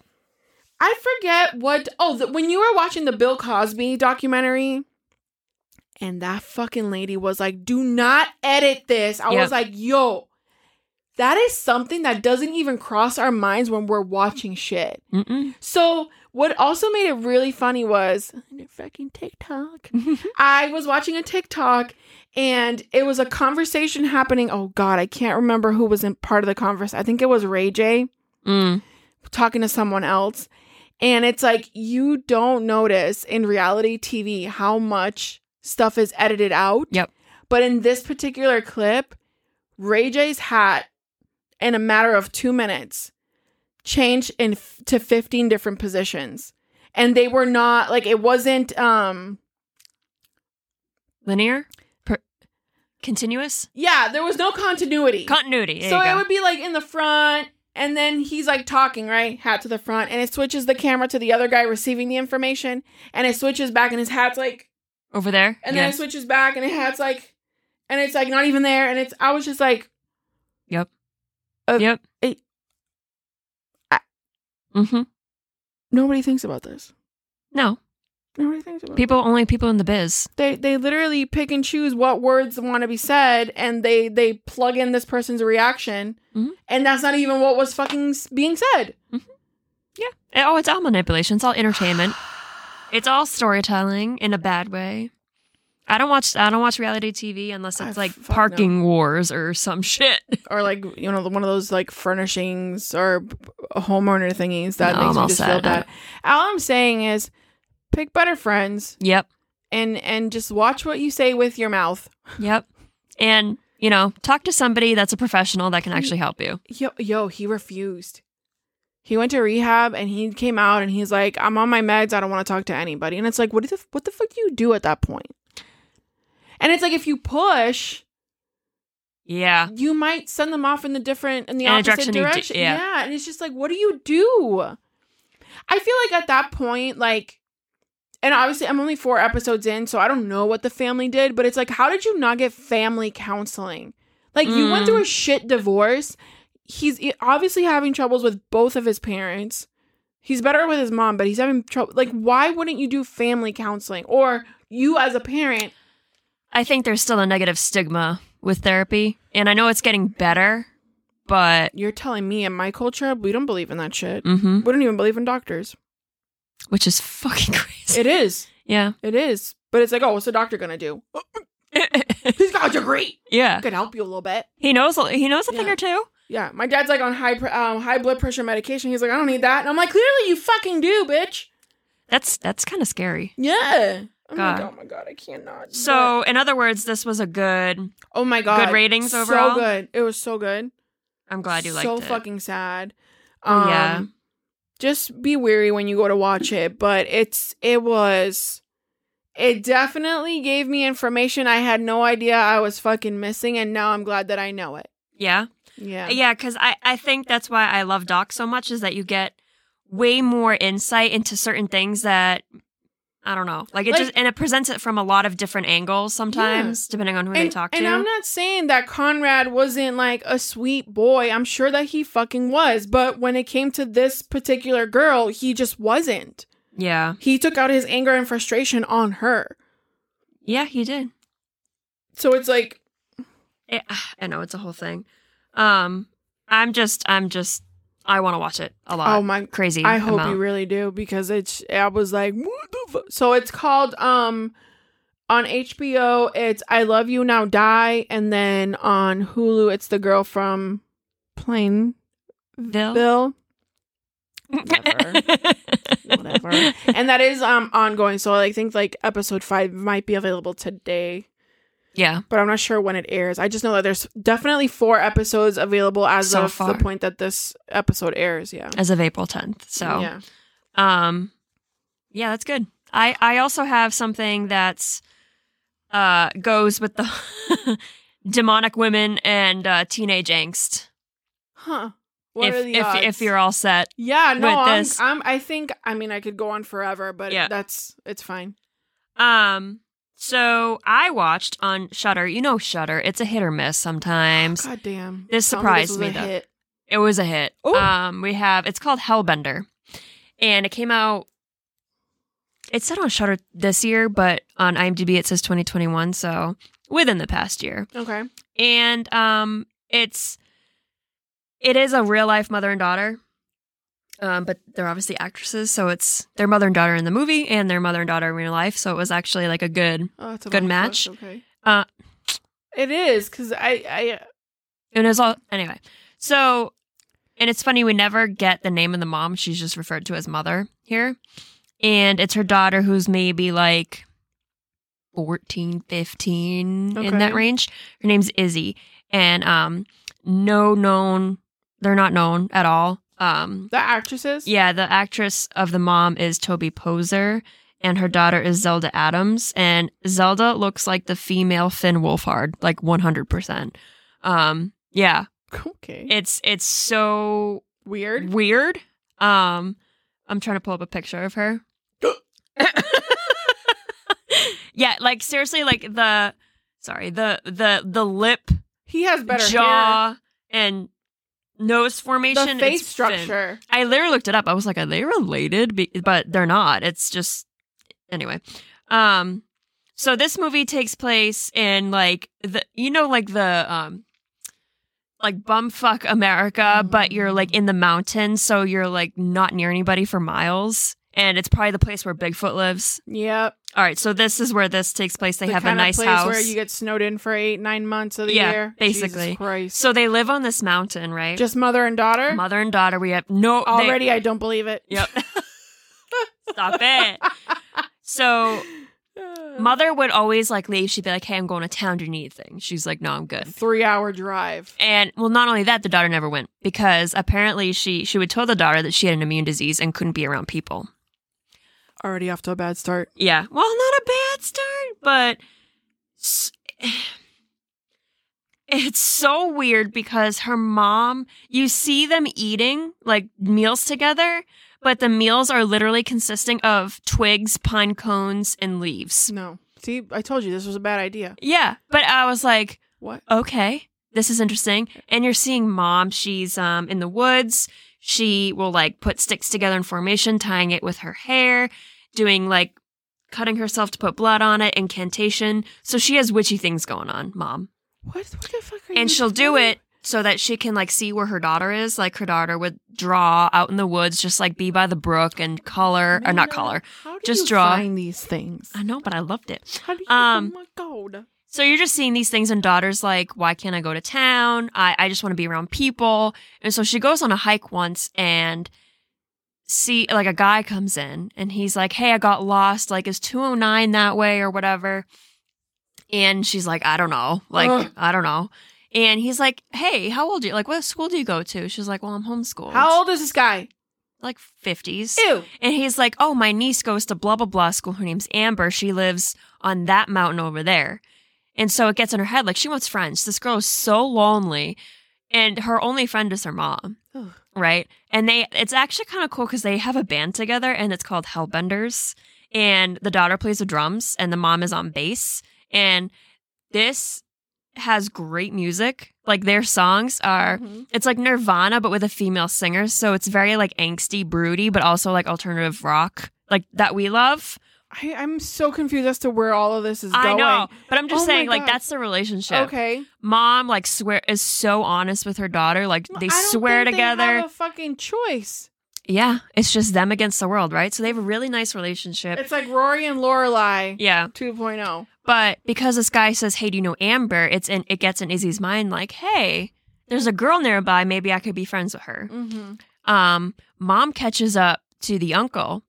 I forget what oh, the, when you were watching the Bill Cosby documentary and that fucking lady was like, "Do not edit this." I Yep. was like, "Yo, that is something that doesn't even cross our minds when we're watching shit." Mm-mm. So, what also made it really funny was fucking TikTok. I was watching a TikTok and it was a conversation happening. Oh God, I can't remember who was in part of the conversation. I think it was Ray J mm. talking to someone else. And it's like you don't notice in reality TV how much stuff is edited out. Yep. But in this particular clip, Ray J's hat in a matter of 2 minutes change in f- to 15 different positions. And they were not like it wasn't um Linear. Per- continuous. yeah, there was no continuity. Continuity. There so it would be like in the front and then he's like talking right hat to the front and it switches the camera to the other guy receiving the information and it switches back and his hat's like Over there. and then it switches back and his hat's like and it's like not even there and it's i was just like Yep. Uh, yep. I- mm-hmm. nobody thinks about this No. nobody thinks about People only people in the biz. they they literally pick and choose what words want to be said and they they plug in this person's reaction Mhm. and that's not even what was fucking being said Yeah. Oh, it's all manipulation. It's all entertainment. It's all storytelling in a bad way. I don't watch. I don't watch reality TV unless it's I like parking wars or some shit. or like you know one of those like furnishings or homeowner thingies that No, makes I'm me just feel bad. All I'm saying is pick better friends yep. and and just watch what you say with your mouth. Yep. And you know, talk to somebody that's a professional that can actually help you. Yo, yo, he refused. He went to rehab and he came out and he's like, "I'm on my meds. I don't want to talk to anybody." And it's like, what the what the fuck do you do at that point? And it's like if you push, Yeah. you might send them off in the different in the opposite direction d- direction. yeah. and it's just like, what do you do? I feel like at that point, like, and obviously I'm only four episodes in, so I don't know what the family did, but it's like, how did you not get family counseling? Like, you went Mm. through a shit divorce. He's obviously having troubles with both of his parents. He's better with his mom, but he's having trouble. Like, why wouldn't you do family counseling? Or you as a parent, I think there's still a negative stigma with therapy, and I know it's getting better, but you're telling me in my culture, we don't believe in that shit. hmm We don't even believe in doctors. which is fucking crazy. It is. yeah. It is. But it's like, oh, what's the doctor gonna do? He's got a degree. yeah. Could help you a little bit. He knows. He knows a thing Yeah. or two. Yeah, my dad's like on high pr- um, high blood pressure medication. He's like, I don't need that. And I'm like, clearly you fucking do, bitch. That's that's kind of scary. Yeah. God. like, oh my god, I cannot. So, in other words, this was a good. Oh my god, good ratings so overall? good. It was so good. I'm glad you liked so it. So fucking sad. Oh, yeah. Um, Just be weary when you go to watch it, but it's it was it definitely gave me information I had no idea I was fucking missing and now I'm glad that I know it. yeah. Yeah. Yeah, because I, I think that's why I love Doc so much is that you get way more insight into certain things that I don't know. Like it Like- just and it presents it from a lot of different angles sometimes, depending on who they talk to. and. I'm not saying that Conrad wasn't like a sweet boy. I'm sure that he fucking was. But when it came to this particular girl, he just wasn't. yeah. He took out his anger and frustration on her. Yeah, he did. So it's like, It, I know it's a whole thing. Um I'm just I'm just I want to watch it a lot. oh my Crazy. I hope amount. you really do because it's I was like what the fu-? so it's called um On HBO, it's I Love You Now Die, and then on Hulu, it's the girl from Plainville. Bill. Whatever. Whatever. and that is um ongoing. So I think like episode five might be available today, yeah. but I'm not sure when it airs. I just know that there's definitely four episodes available as So of far. the point that this episode airs. Yeah. As of April 10th. So, yeah. um, yeah, that's good. I, I also have something that's, uh, goes with the demonic women and, uh, teenage angst. Huh. What if, are the if, if you're all set. yeah, no, I'm, I'm. I think. I mean, I could go on forever, but Yeah. that's it's fine. Um, so I watched on Shudder. You know Shudder. It's a hit or miss sometimes. God damn. This Tell surprised was me, a though. hit. It was a hit. Ooh. Um, we have it's called Hellbender, and it came out. It said on Shudder this year, but on IMDb it says 2021, so within the past year. Okay. And um, it's it is a real life mother and daughter, um, but they're obviously actresses, so it's their mother and daughter in the movie and their mother and daughter in real life. So it was actually like a good. Oh, a Good match. Okay. Uh, It is because I. I. And it was all anyway. So, and it's funny we never get the name of the mom. She's just referred to as mother here, and it's her daughter who's maybe like 14, 15 in that range. Her name's Izzy, and um, no known. They're not known at all. Um, The actresses. yeah, the actress of the mom is Toby Poser, and her daughter is Zelda Adams. And Zelda looks like the female Finn Wolfhard, like one hundred percent. Um, yeah, Okay. it's it's so Weird. weird. Um, I'm trying to pull up a picture of her. yeah, like seriously, like the sorry the the the lip, He has better jaw, and nose formation. The face structure. I literally looked it up. I was like, are they related? Be- but they're not. It's just anyway. Um, so this movie takes place in like the you know like the um like bumfuck America, but you're like in the mountains, so you're like not near anybody for miles. And it's probably the place where Bigfoot lives. Yep. All right, so this is where this takes place. They the have a nice place house. where you get snowed in for eight, nine months of the Yeah, year. basically. Jesus Christ. so they live on this mountain, right? Just mother and daughter. mother and daughter. We have no they- Already, I don't believe it. Yep. Stop it. So mother would always like leave. She'd be like, "Hey, I'm going to town. Do you need anything?" She's like, "No, I'm good." Three hour drive. And well, not only that, the daughter never went because apparently she she would tell the daughter that she had an immune disease and couldn't be around people. Already off to a bad start. Yeah, well, not a bad start, but it's so weird because her mom. You see them eating like meals together. But the meals are literally consisting of twigs, pine cones, and leaves. No. See, I told you this was a bad idea. Yeah, but I was like, What? okay, this is interesting. And you're seeing mom, she's um in the woods. She will like put sticks together in formation, tying it with her hair, doing like cutting herself to put blood on it, incantation. So she has witchy things going on, mom. What? What the fuck are you And she'll do it so that she can like see where her daughter is. Like her daughter would draw out in the woods, just like be by the brook and color or not color. How do just you draw. find these things? I know, but I loved it. How do you? Um, oh my god. So you're just seeing these things, and daughter's like, "Why can't I go to town? I I just want to be around people." And so she goes on a hike once, and see like a guy comes in, and he's like, "Hey, I got lost. Like, is 209 that way or whatever?" And she's like, "I don't know. Like, Ugh. I don't know." And he's like, "Hey, how old are you? Like, what school do you go to?" She's like, "Well, I'm homeschooled." How old is this guy? Like 50s. Ew. And he's like, Oh, my niece goes to blah, blah, blah school. Her name's Amber. She lives on that mountain over there. And so it gets in her head like she wants friends. This girl is so lonely. And her only friend is her mom. Right. And they, it's actually kind of cool because they have a band together and it's called Hellbenders. And the daughter plays the drums and the mom is on bass. And this has great music. Like their songs are Mhm. it's like Nirvana, but with a female singer. So it's very like angsty, broody, but also like alternative rock, like that we love. I, I'm so confused as to where all of this is going. I know, but I'm just Oh saying, like God. that's the relationship. Okay. Mom like swear is so honest with her daughter. Like they swear together. They have a fucking choice. yeah, it's just them against the world, right? So they have a really nice relationship. It's like Rory and Lorelai yeah, 2.0. But because this guy says, "Hey, do you know Amber?" It's in it gets in Izzy's mind like, "Hey, there's a girl nearby. Maybe I could be friends with her." Mm-hmm. Um, mom catches up to the uncle,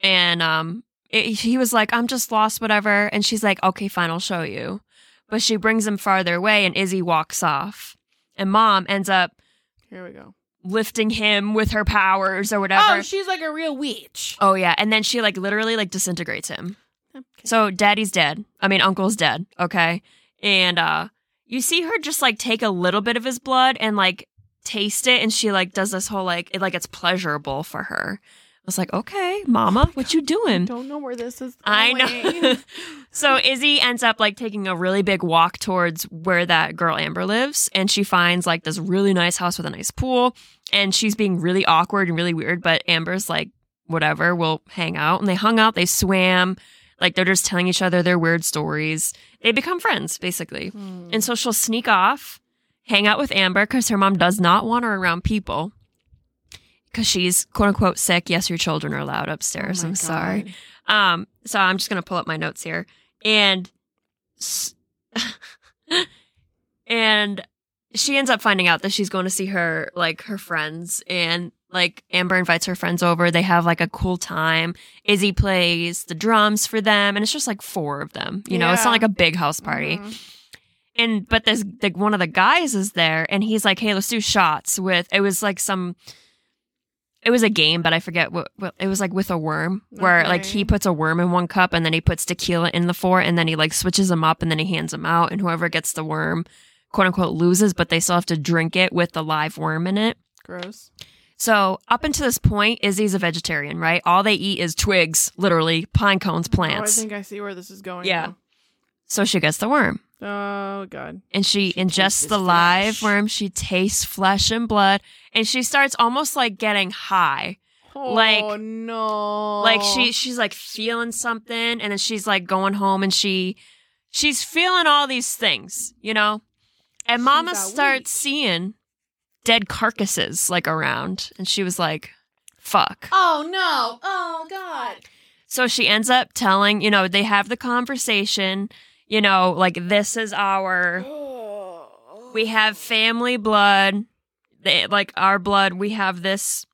and um, it, he was like, "I'm just lost, whatever." And she's like, "Okay, fine, I'll show you." But she brings him farther away, and Izzy walks off, and mom ends up Here we go. lifting him with her powers or whatever. Oh, she's like a real witch. Oh yeah, and then she like literally like disintegrates him. Okay. So daddy's dead. I mean, uncle's dead. Okay, and uh, you see her just like take a little bit of his blood and like taste it, and she like does this whole like it like it's pleasurable for her. I was like, okay, mama, what you doing? I don't know where this is. I know. so Izzy ends up like taking a really big walk towards where that girl Amber lives, and she finds like this really nice house with a nice pool, and she's being really awkward and really weird, but Amber's like, whatever, we'll hang out. And they hung out, they swam, like they're just telling each other their weird stories. They become friends, basically. Hmm. And so she'll sneak off, hang out with Amber because her mom does not want her around people. Because she's quote unquote sick. Yes, your children are allowed upstairs. Oh I'm sorry. Um, so I'm just gonna pull up my notes here, and and she ends up finding out that she's going to see her like her friends, and like Amber invites her friends over. They have like a cool time. Izzy plays the drums for them, and it's just like four of them. You know, it's not like a big house party. Mhm. And but this like one of the guys is there, and he's like, "Hey, let's do shots with." It was like some. It was a game, but I forget what, what it was like with a worm, where like he puts a worm in one cup and then he puts tequila in the four, and then he like switches them up and then he hands them out, and whoever gets the worm, quote unquote, loses, but they still have to drink it with the live worm in it. Gross. So up until this point, Izzy's a vegetarian, right? All they eat is twigs, literally pine cones, plants. Oh, I think I see where this is going. Yeah. so she gets the worm now. Oh God. and she, tastes ingests the live flesh. worm. She tastes flesh and blood, and she starts almost like getting high. Oh Like- no. Like she, she's like feeling something, and then she's like going home, and she, she's feeling all these things, you know. And She's Mama starts witch. seeing dead carcasses like around, and she was like, "Fuck." Oh no. Oh God. So she ends up telling, you know, they have the conversation, you know, like this is our we have family blood, they, like our blood, we have this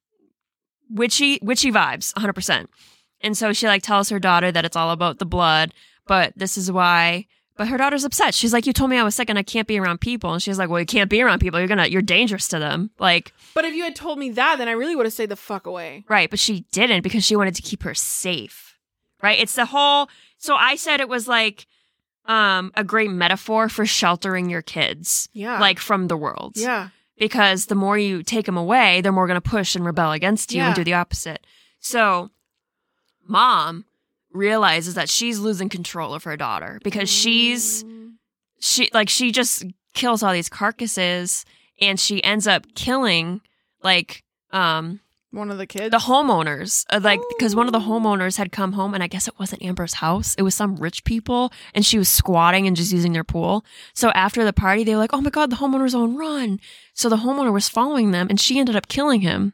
witchy witchy vibes, 100%. And so she like tells her daughter that it's all about the blood, but this is why but her daughter's upset. She's like, "You told me I was sick and I can't be around people." And she's like, "Well, you can't be around people. You're to you're dangerous to them." Like, But if you had told me that, then I really would have stayed the fuck away. Right, but she didn't because she wanted to keep her safe. Right? It's the whole so I said it was like um a great metaphor for sheltering your kids Yeah. like from the world. Yeah. Because the more you take them away, they're more going to push and rebel against you and do the opposite. So mom realizes that she's losing control of her daughter because she's Mm. she like she just kills all these carcasses and she ends up killing like um one of the kids. the homeowners uh, like because one of the homeowners had come home and i guess it wasn't amber's house it was some rich people and she was squatting and just using their pool. So after the party they were like oh my god the homeowner's on run. So the homeowner was following them and she ended up killing him.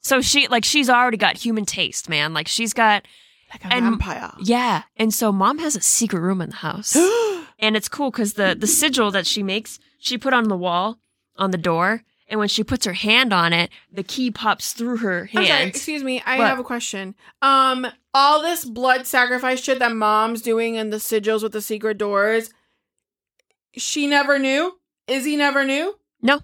So she like she's already got human taste man. Like she's got like a and- vampire. yeah and so mom has a secret room in the house. And it's cool because the the sigil that she makes she put on the wall on the door and when she puts her hand on it the key pops through her hand sorry, excuse me. I What? have a question. Um, all this blood sacrifice shit that mom's doing and the sigils with the secret doors, she never knew? Izzy never knew? No.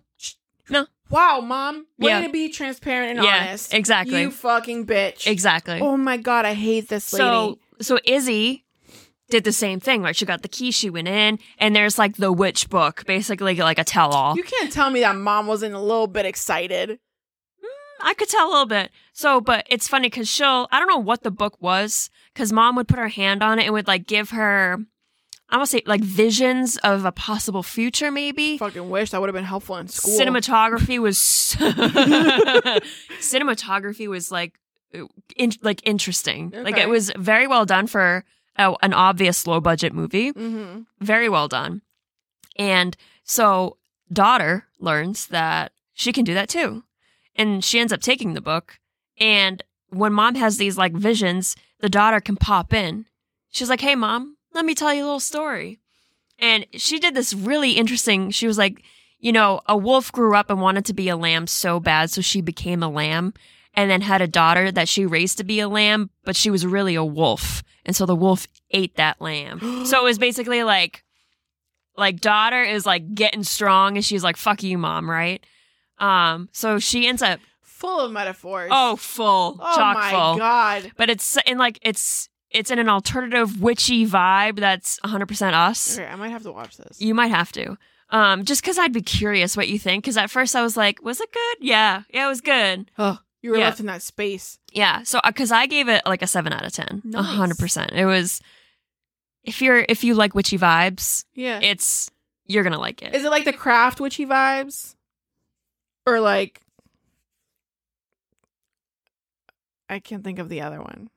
No. Wow, mom. Way Yeah. to be transparent and Yeah, honest. exactly. You fucking bitch. exactly Oh my god, I hate this lady. so so izzy did the same thing right she got the key she went in and there's like the witch book basically like a tell-all you can't tell me that mom wasn't a little bit excited. Mm, I could tell a little bit. So, but it's funny because she'll, I don't know what the book was, because mom would put her hand on it and would like give her, I want to say like visions of a possible future, maybe. Fucking wish that would have been helpful in school. Cinematography was, cinematography was like, in, like interesting. Like it was very well done for a, an obvious low budget movie. Mm-hmm. Very well done. And so daughter learns that she can do that too. And she ends up taking the book. And when mom has these like visions, the daughter can pop in. She's like, Hey mom, let me tell you a little story. And she did this really interesting. She was like, you know, a wolf grew up and wanted to be a lamb so bad, so she became a lamb and then had a daughter that she raised to be a lamb, but she was really a wolf. And so the wolf ate that lamb. so it was basically like, like daughter is like getting strong and she's like, fuck you, mom, right? Um, so she ends up, Full of metaphors. oh, full, oh chock my full. god. But it's in like, it's, it's in an alternative witchy vibe that's 100% us. Okay, I might have to watch this. You might have to. Um, just because I'd be curious what you think. Because at first I was like, was it good? Yeah, yeah, it was good. Oh, you were Yeah. left in that space. Yeah. So because I gave it like a seven out of ten, a hundred percent. It was. If you're if you like witchy vibes, Yeah. it's you're gonna like it. Is it like the craft witchy vibes? Or like I can't think of the other one.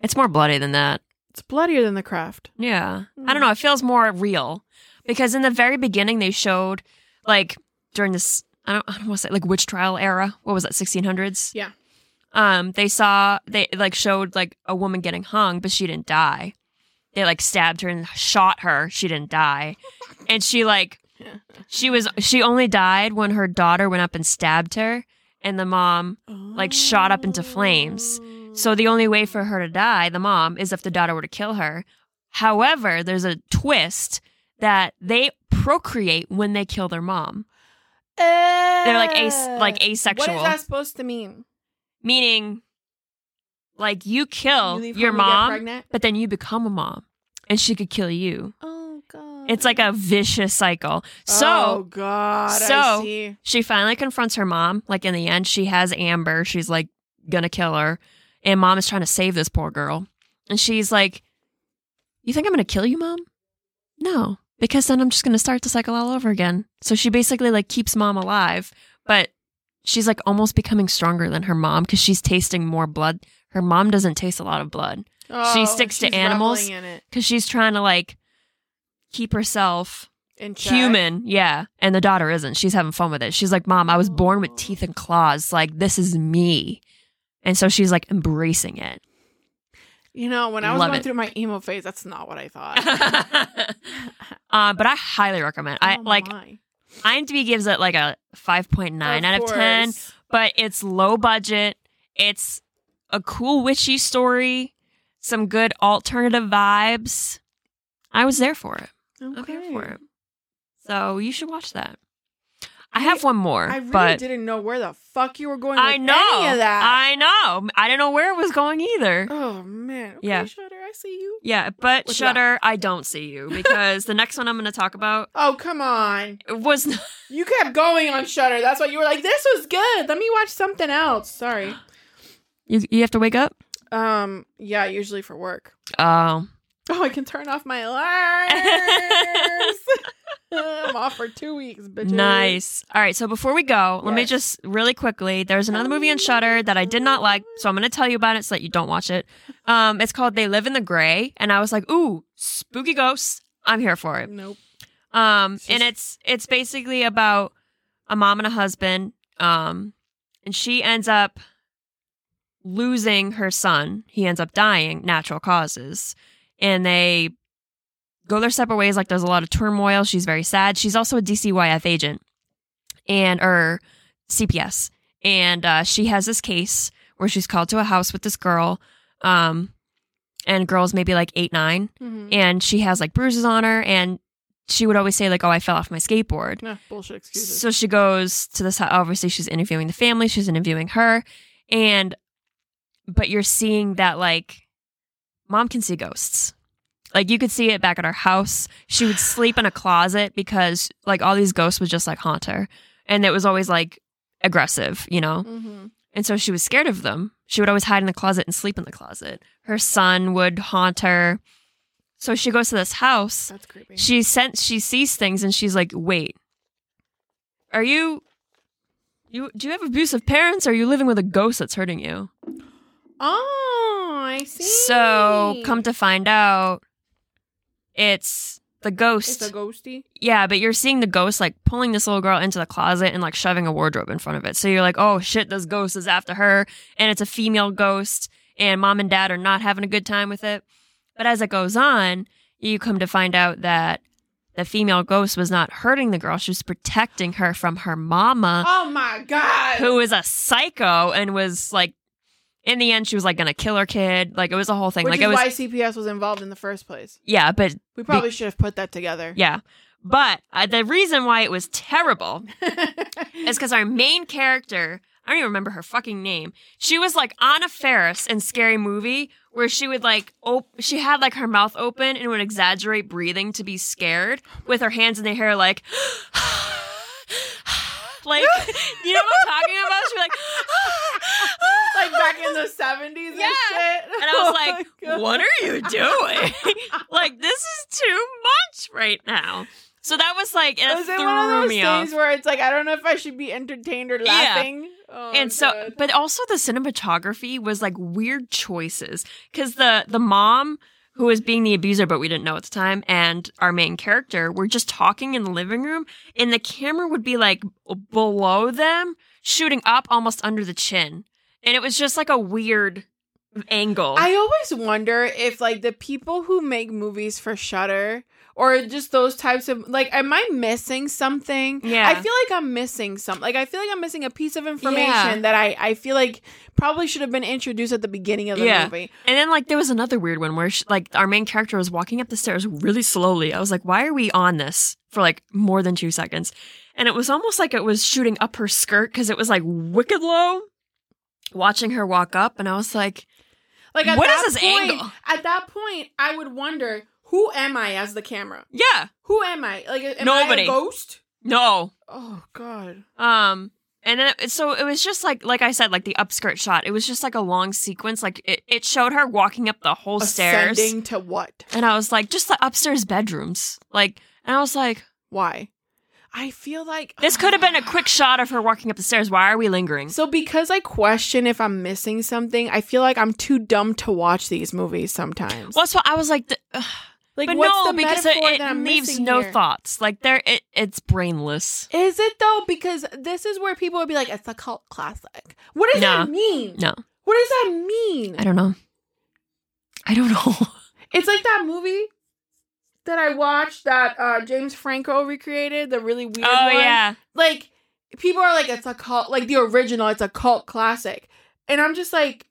It's more bloody than that. It's bloodier than the craft. Yeah. I Hmm. don't know. It feels more real because in the very beginning they showed like during this I don't I don't want to say like witch trial era. What was that? Sixteen hundreds. Yeah. Um. They saw they like showed like a woman getting hung, but she didn't die. They like stabbed her and shot her. She didn't die, and she like she was she only died when her daughter went up and stabbed her, and the mom like, shot up into flames. So the only way for her to die, the mom, is if the daughter were to kill her. However, there's a twist that they procreate when they kill their mom, they're like as- eh. like asexual. What is that supposed to mean? meaning like you You kill leave your home and get mom, but then you become a mom, and she could kill you. Oh god. It's like a vicious cycle. So Oh god. I so- see. she finally confronts her mom. Like in the end, she has Amber. She's like gonna kill her, and mom is trying to save this poor girl. And she's like, "You think I'm gonna kill you, mom? No, because then I'm just gonna start the cycle all over again." So she basically like keeps mom alive, but she's like almost becoming stronger than her mom because she's tasting more blood. Her mom doesn't taste a lot of blood Oh, sticks to animals. reveling in it. because she's trying to like keep herself human, yeah. And the daughter isn't. She's having fun with it. She's like, Mom, I was born with oh. teeth and claws. Like, this is me. And so she's like embracing it. You know, when I was Love going it. through my emo phase, that's not what I thought. uh, but I highly recommend. I Oh like my. IMDb gives it like a 5.9 out of 10, course. but it's low budget. It's a cool witchy story, some good alternative vibes. I was there for it. I'm here for it. So you should watch that. I have one more, I really but didn't know where the fuck you were going with I know. any of that. I know. I didn't know where it was going either. oh man. Okay, Yeah. Shudder, I see you. Yeah, but What's Shudder, I don't see you because the next one I'm going to talk about Oh come on. was not, You kept going on Shudder. That's why you were like, "This was good. Let me watch something else." Sorry. you. You have to wake up. Um. Yeah. Usually for work. Oh, Oh, I can turn off my alarms. I'm off for two weeks, bitches. nice. All right. So before we go, let me just really quickly. There's another movie on Shudder that I did not like, so I'm going to tell you about it so that you don't watch it. Um, it's called They Live in the Gray, and I was like, ooh, spooky ghosts. I'm here for it. Nope. Um, It's and it's it's basically about a mom and a husband. Um, and she ends up losing her son. He ends up dying, natural causes, and they go their separate ways. Like there's a lot of turmoil. She's very sad. She's also a DCYF agent, and or CPS, and uh, she has this case where she's called to a house with this girl. Um, and girls maybe like eight nine Mhm. and she has like bruises on her and she would always say like oh i fell off my skateboard Nah, bullshit excuses. so she goes to this obviously she's interviewing the family she's interviewing her and but you're seeing that like mom can see ghosts like you could see it back at her house she would sleep in a closet because like all these ghosts would just like haunt her and it was always like aggressive you know hmm and so she was scared of them. She would always hide in the closet and sleep in the closet. Her son would haunt her. So she goes to this house. That's creepy. She sent she sees things and she's like, "Wait. Are you you do you have abusive parents or are you living with a ghost that's hurting you?" oh, I see. So, come to find out it's the ghost. It's a ghosty. Yeah, but you're seeing the ghost like pulling this little girl into the closet and like shoving a wardrobe in front of it. So you're like, oh shit, this ghost is after her. And it's a female ghost, and mom and dad are not having a good time with it. But as it goes on, you come to find out that the female ghost was not hurting the girl; she was protecting her from her mama, Oh my god. who was a psycho and was like. In the end, she was like gonna kill her kid. Like it was a whole thing. Which like is it was, why CPS was involved in the first place. yeah. But We probably should have put that together. yeah, but uh, the reason why it was terrible is because our main character, I don't even remember her fucking name. She was like Anna Faris in Scary Movie, where she would like, op- she had like her mouth open and would exaggerate breathing to be scared with her hands in the hair, like, like, you know what I'm talking about? She'd be like, like back in the 70s Yeah. and shit. and I was oh like, what are you doing? like, this is too much right now. So that was like, it Was it one of those me off. things where it's like I don't know if I should be entertained or Yeah. laughing? Oh, and so God. but also the cinematography was like weird choices because the the mom who was being the abuser but we didn't know at the time and our main character were just talking in the living room and the camera would be like below them shooting up almost under the chin and it was just like a weird angle I always wonder if like the people who make movies for Shudder or just those types of like am I missing something? Yeah. I feel like I'm missing something. Like I feel like I'm missing a piece of information Yeah. that I I feel like probably should have been introduced at the beginning of the Yeah. movie. and then like there was another weird one where she, like our main character was walking up the stairs really slowly i was like why are we on this for like more than two seconds and it was almost like it was shooting up her skirt because it was like wicked low watching her walk up and i was like Like at What that is this point, angle? At that point, I would wonder who am I as the camera? yeah Who am I? Like am I Nobody. a ghost? no Oh God. um and then it, so it was just like like i said like the upskirt shot it was just like a long sequence like it, it showed her walking up the whole stairs Ascending to what? and i was like just the upstairs bedrooms like and i was like Why? I feel like This could have been a quick shot of her walking up the stairs. Why are we lingering? So because I question if I'm missing something, I feel like I'm too dumb to watch these movies sometimes. Well, that's what I was like. Ugh. like but what's no, the because it, metaphor it that I'm leaves no here? thoughts. Like there, it, it's brainless. Is it though? Because this is where people would be like, "It's a cult classic." What does No. that mean? No, What does that mean? I don't know. I don't know. It's like that movie that I watched that uh James Franco recreated, the really weird oh one. yeah, Like people are like, "It's a cult," like the original. It's a cult classic, and I'm just like,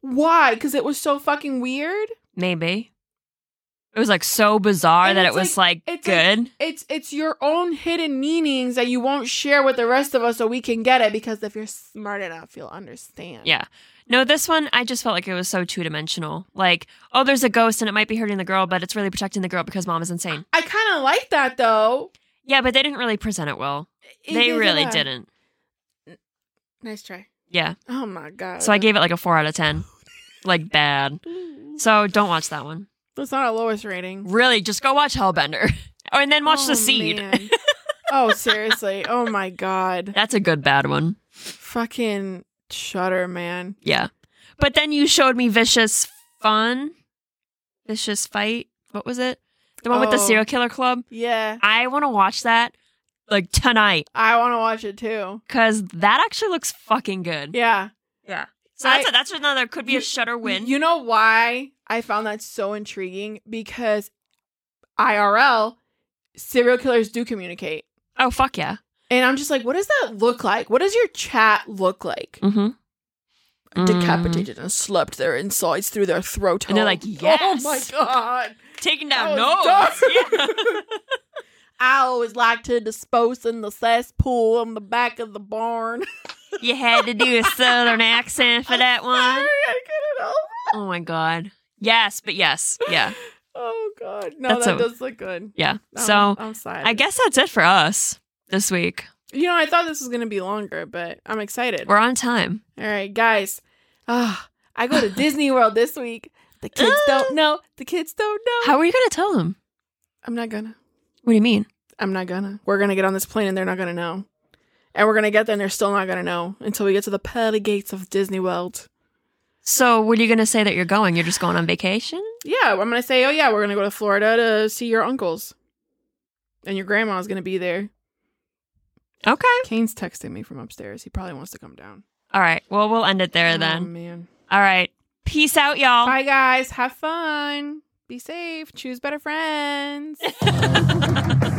why? Because it was so fucking weird. maybe. It was like so bizarre And that it it's was like, it's good. It's it's your own hidden meanings that you won't share with the rest of us, so we can get it. Because if you're smart enough, you'll understand. yeah. No, this one I just felt like it was so two dimensional. Like, oh, there's a ghost and it might be hurting the girl, but it's really protecting the girl because mom is insane. I kind of like that though. Yeah, but they didn't really present it well. It They really didn't. Nice try. Yeah. Oh my god. So I gave it like a four out of ten. Like bad. So don't watch that one. That's not a lowest rating. Really, just go watch Hellbender. oh, and then watch Oh, The Seed. oh seriously. Oh my god. That's a good bad one. Fucking Shudder, man. Yeah. But then you showed me Vicious Fun. Vicious Fight. What was it? The one with the Oh. serial killer club. Yeah, I want to watch that like tonight I want to watch it too. because that actually looks fucking good. Yeah. Yeah. So that's I- a, that's another could be You- a shudder win. You know why I found that so intriguing? Because IRL serial killers do communicate. oh fuck yeah. And I'm just like, what does that look like? What does your chat look like? Mm-hmm. Decapitated and slept their insides through their throat. And they're hole. like, Oh my god. Taking down notes. dark. I always like to dispose in the cesspool on the back of the barn. you had to do a southern accent for that one. Sorry, I couldn't help it. Oh my god. Yes, but yes. Yeah. Oh god. No, That's that a- does look good. Yeah. So I'm. I guess that's it for us this week. You know, I thought this was gonna be longer, but I'm excited. We're on time. All right, guys. Ah, I go to Disney World this week. The kids don't know. The kids don't know. How are you going to tell them? I'm not gonna. What do you mean? I'm not gonna. We're gonna get on this plane and they're not gonna know. And we're gonna get there and they're still not gonna know until we get to the pearly gates of Disney World. So, what are you going to say that you're going? You're just going on vacation? Yeah, I'm gonna say, oh yeah, we're gonna go to Florida to see your uncles. And your grandma's gonna be there. Okay. Kane's texting me from upstairs. He probably wants to come down. All right. Well, we'll end it there oh, then. Oh, man. All right. Peace out, y'all. Bye, guys. Have fun. Be safe. Choose better friends.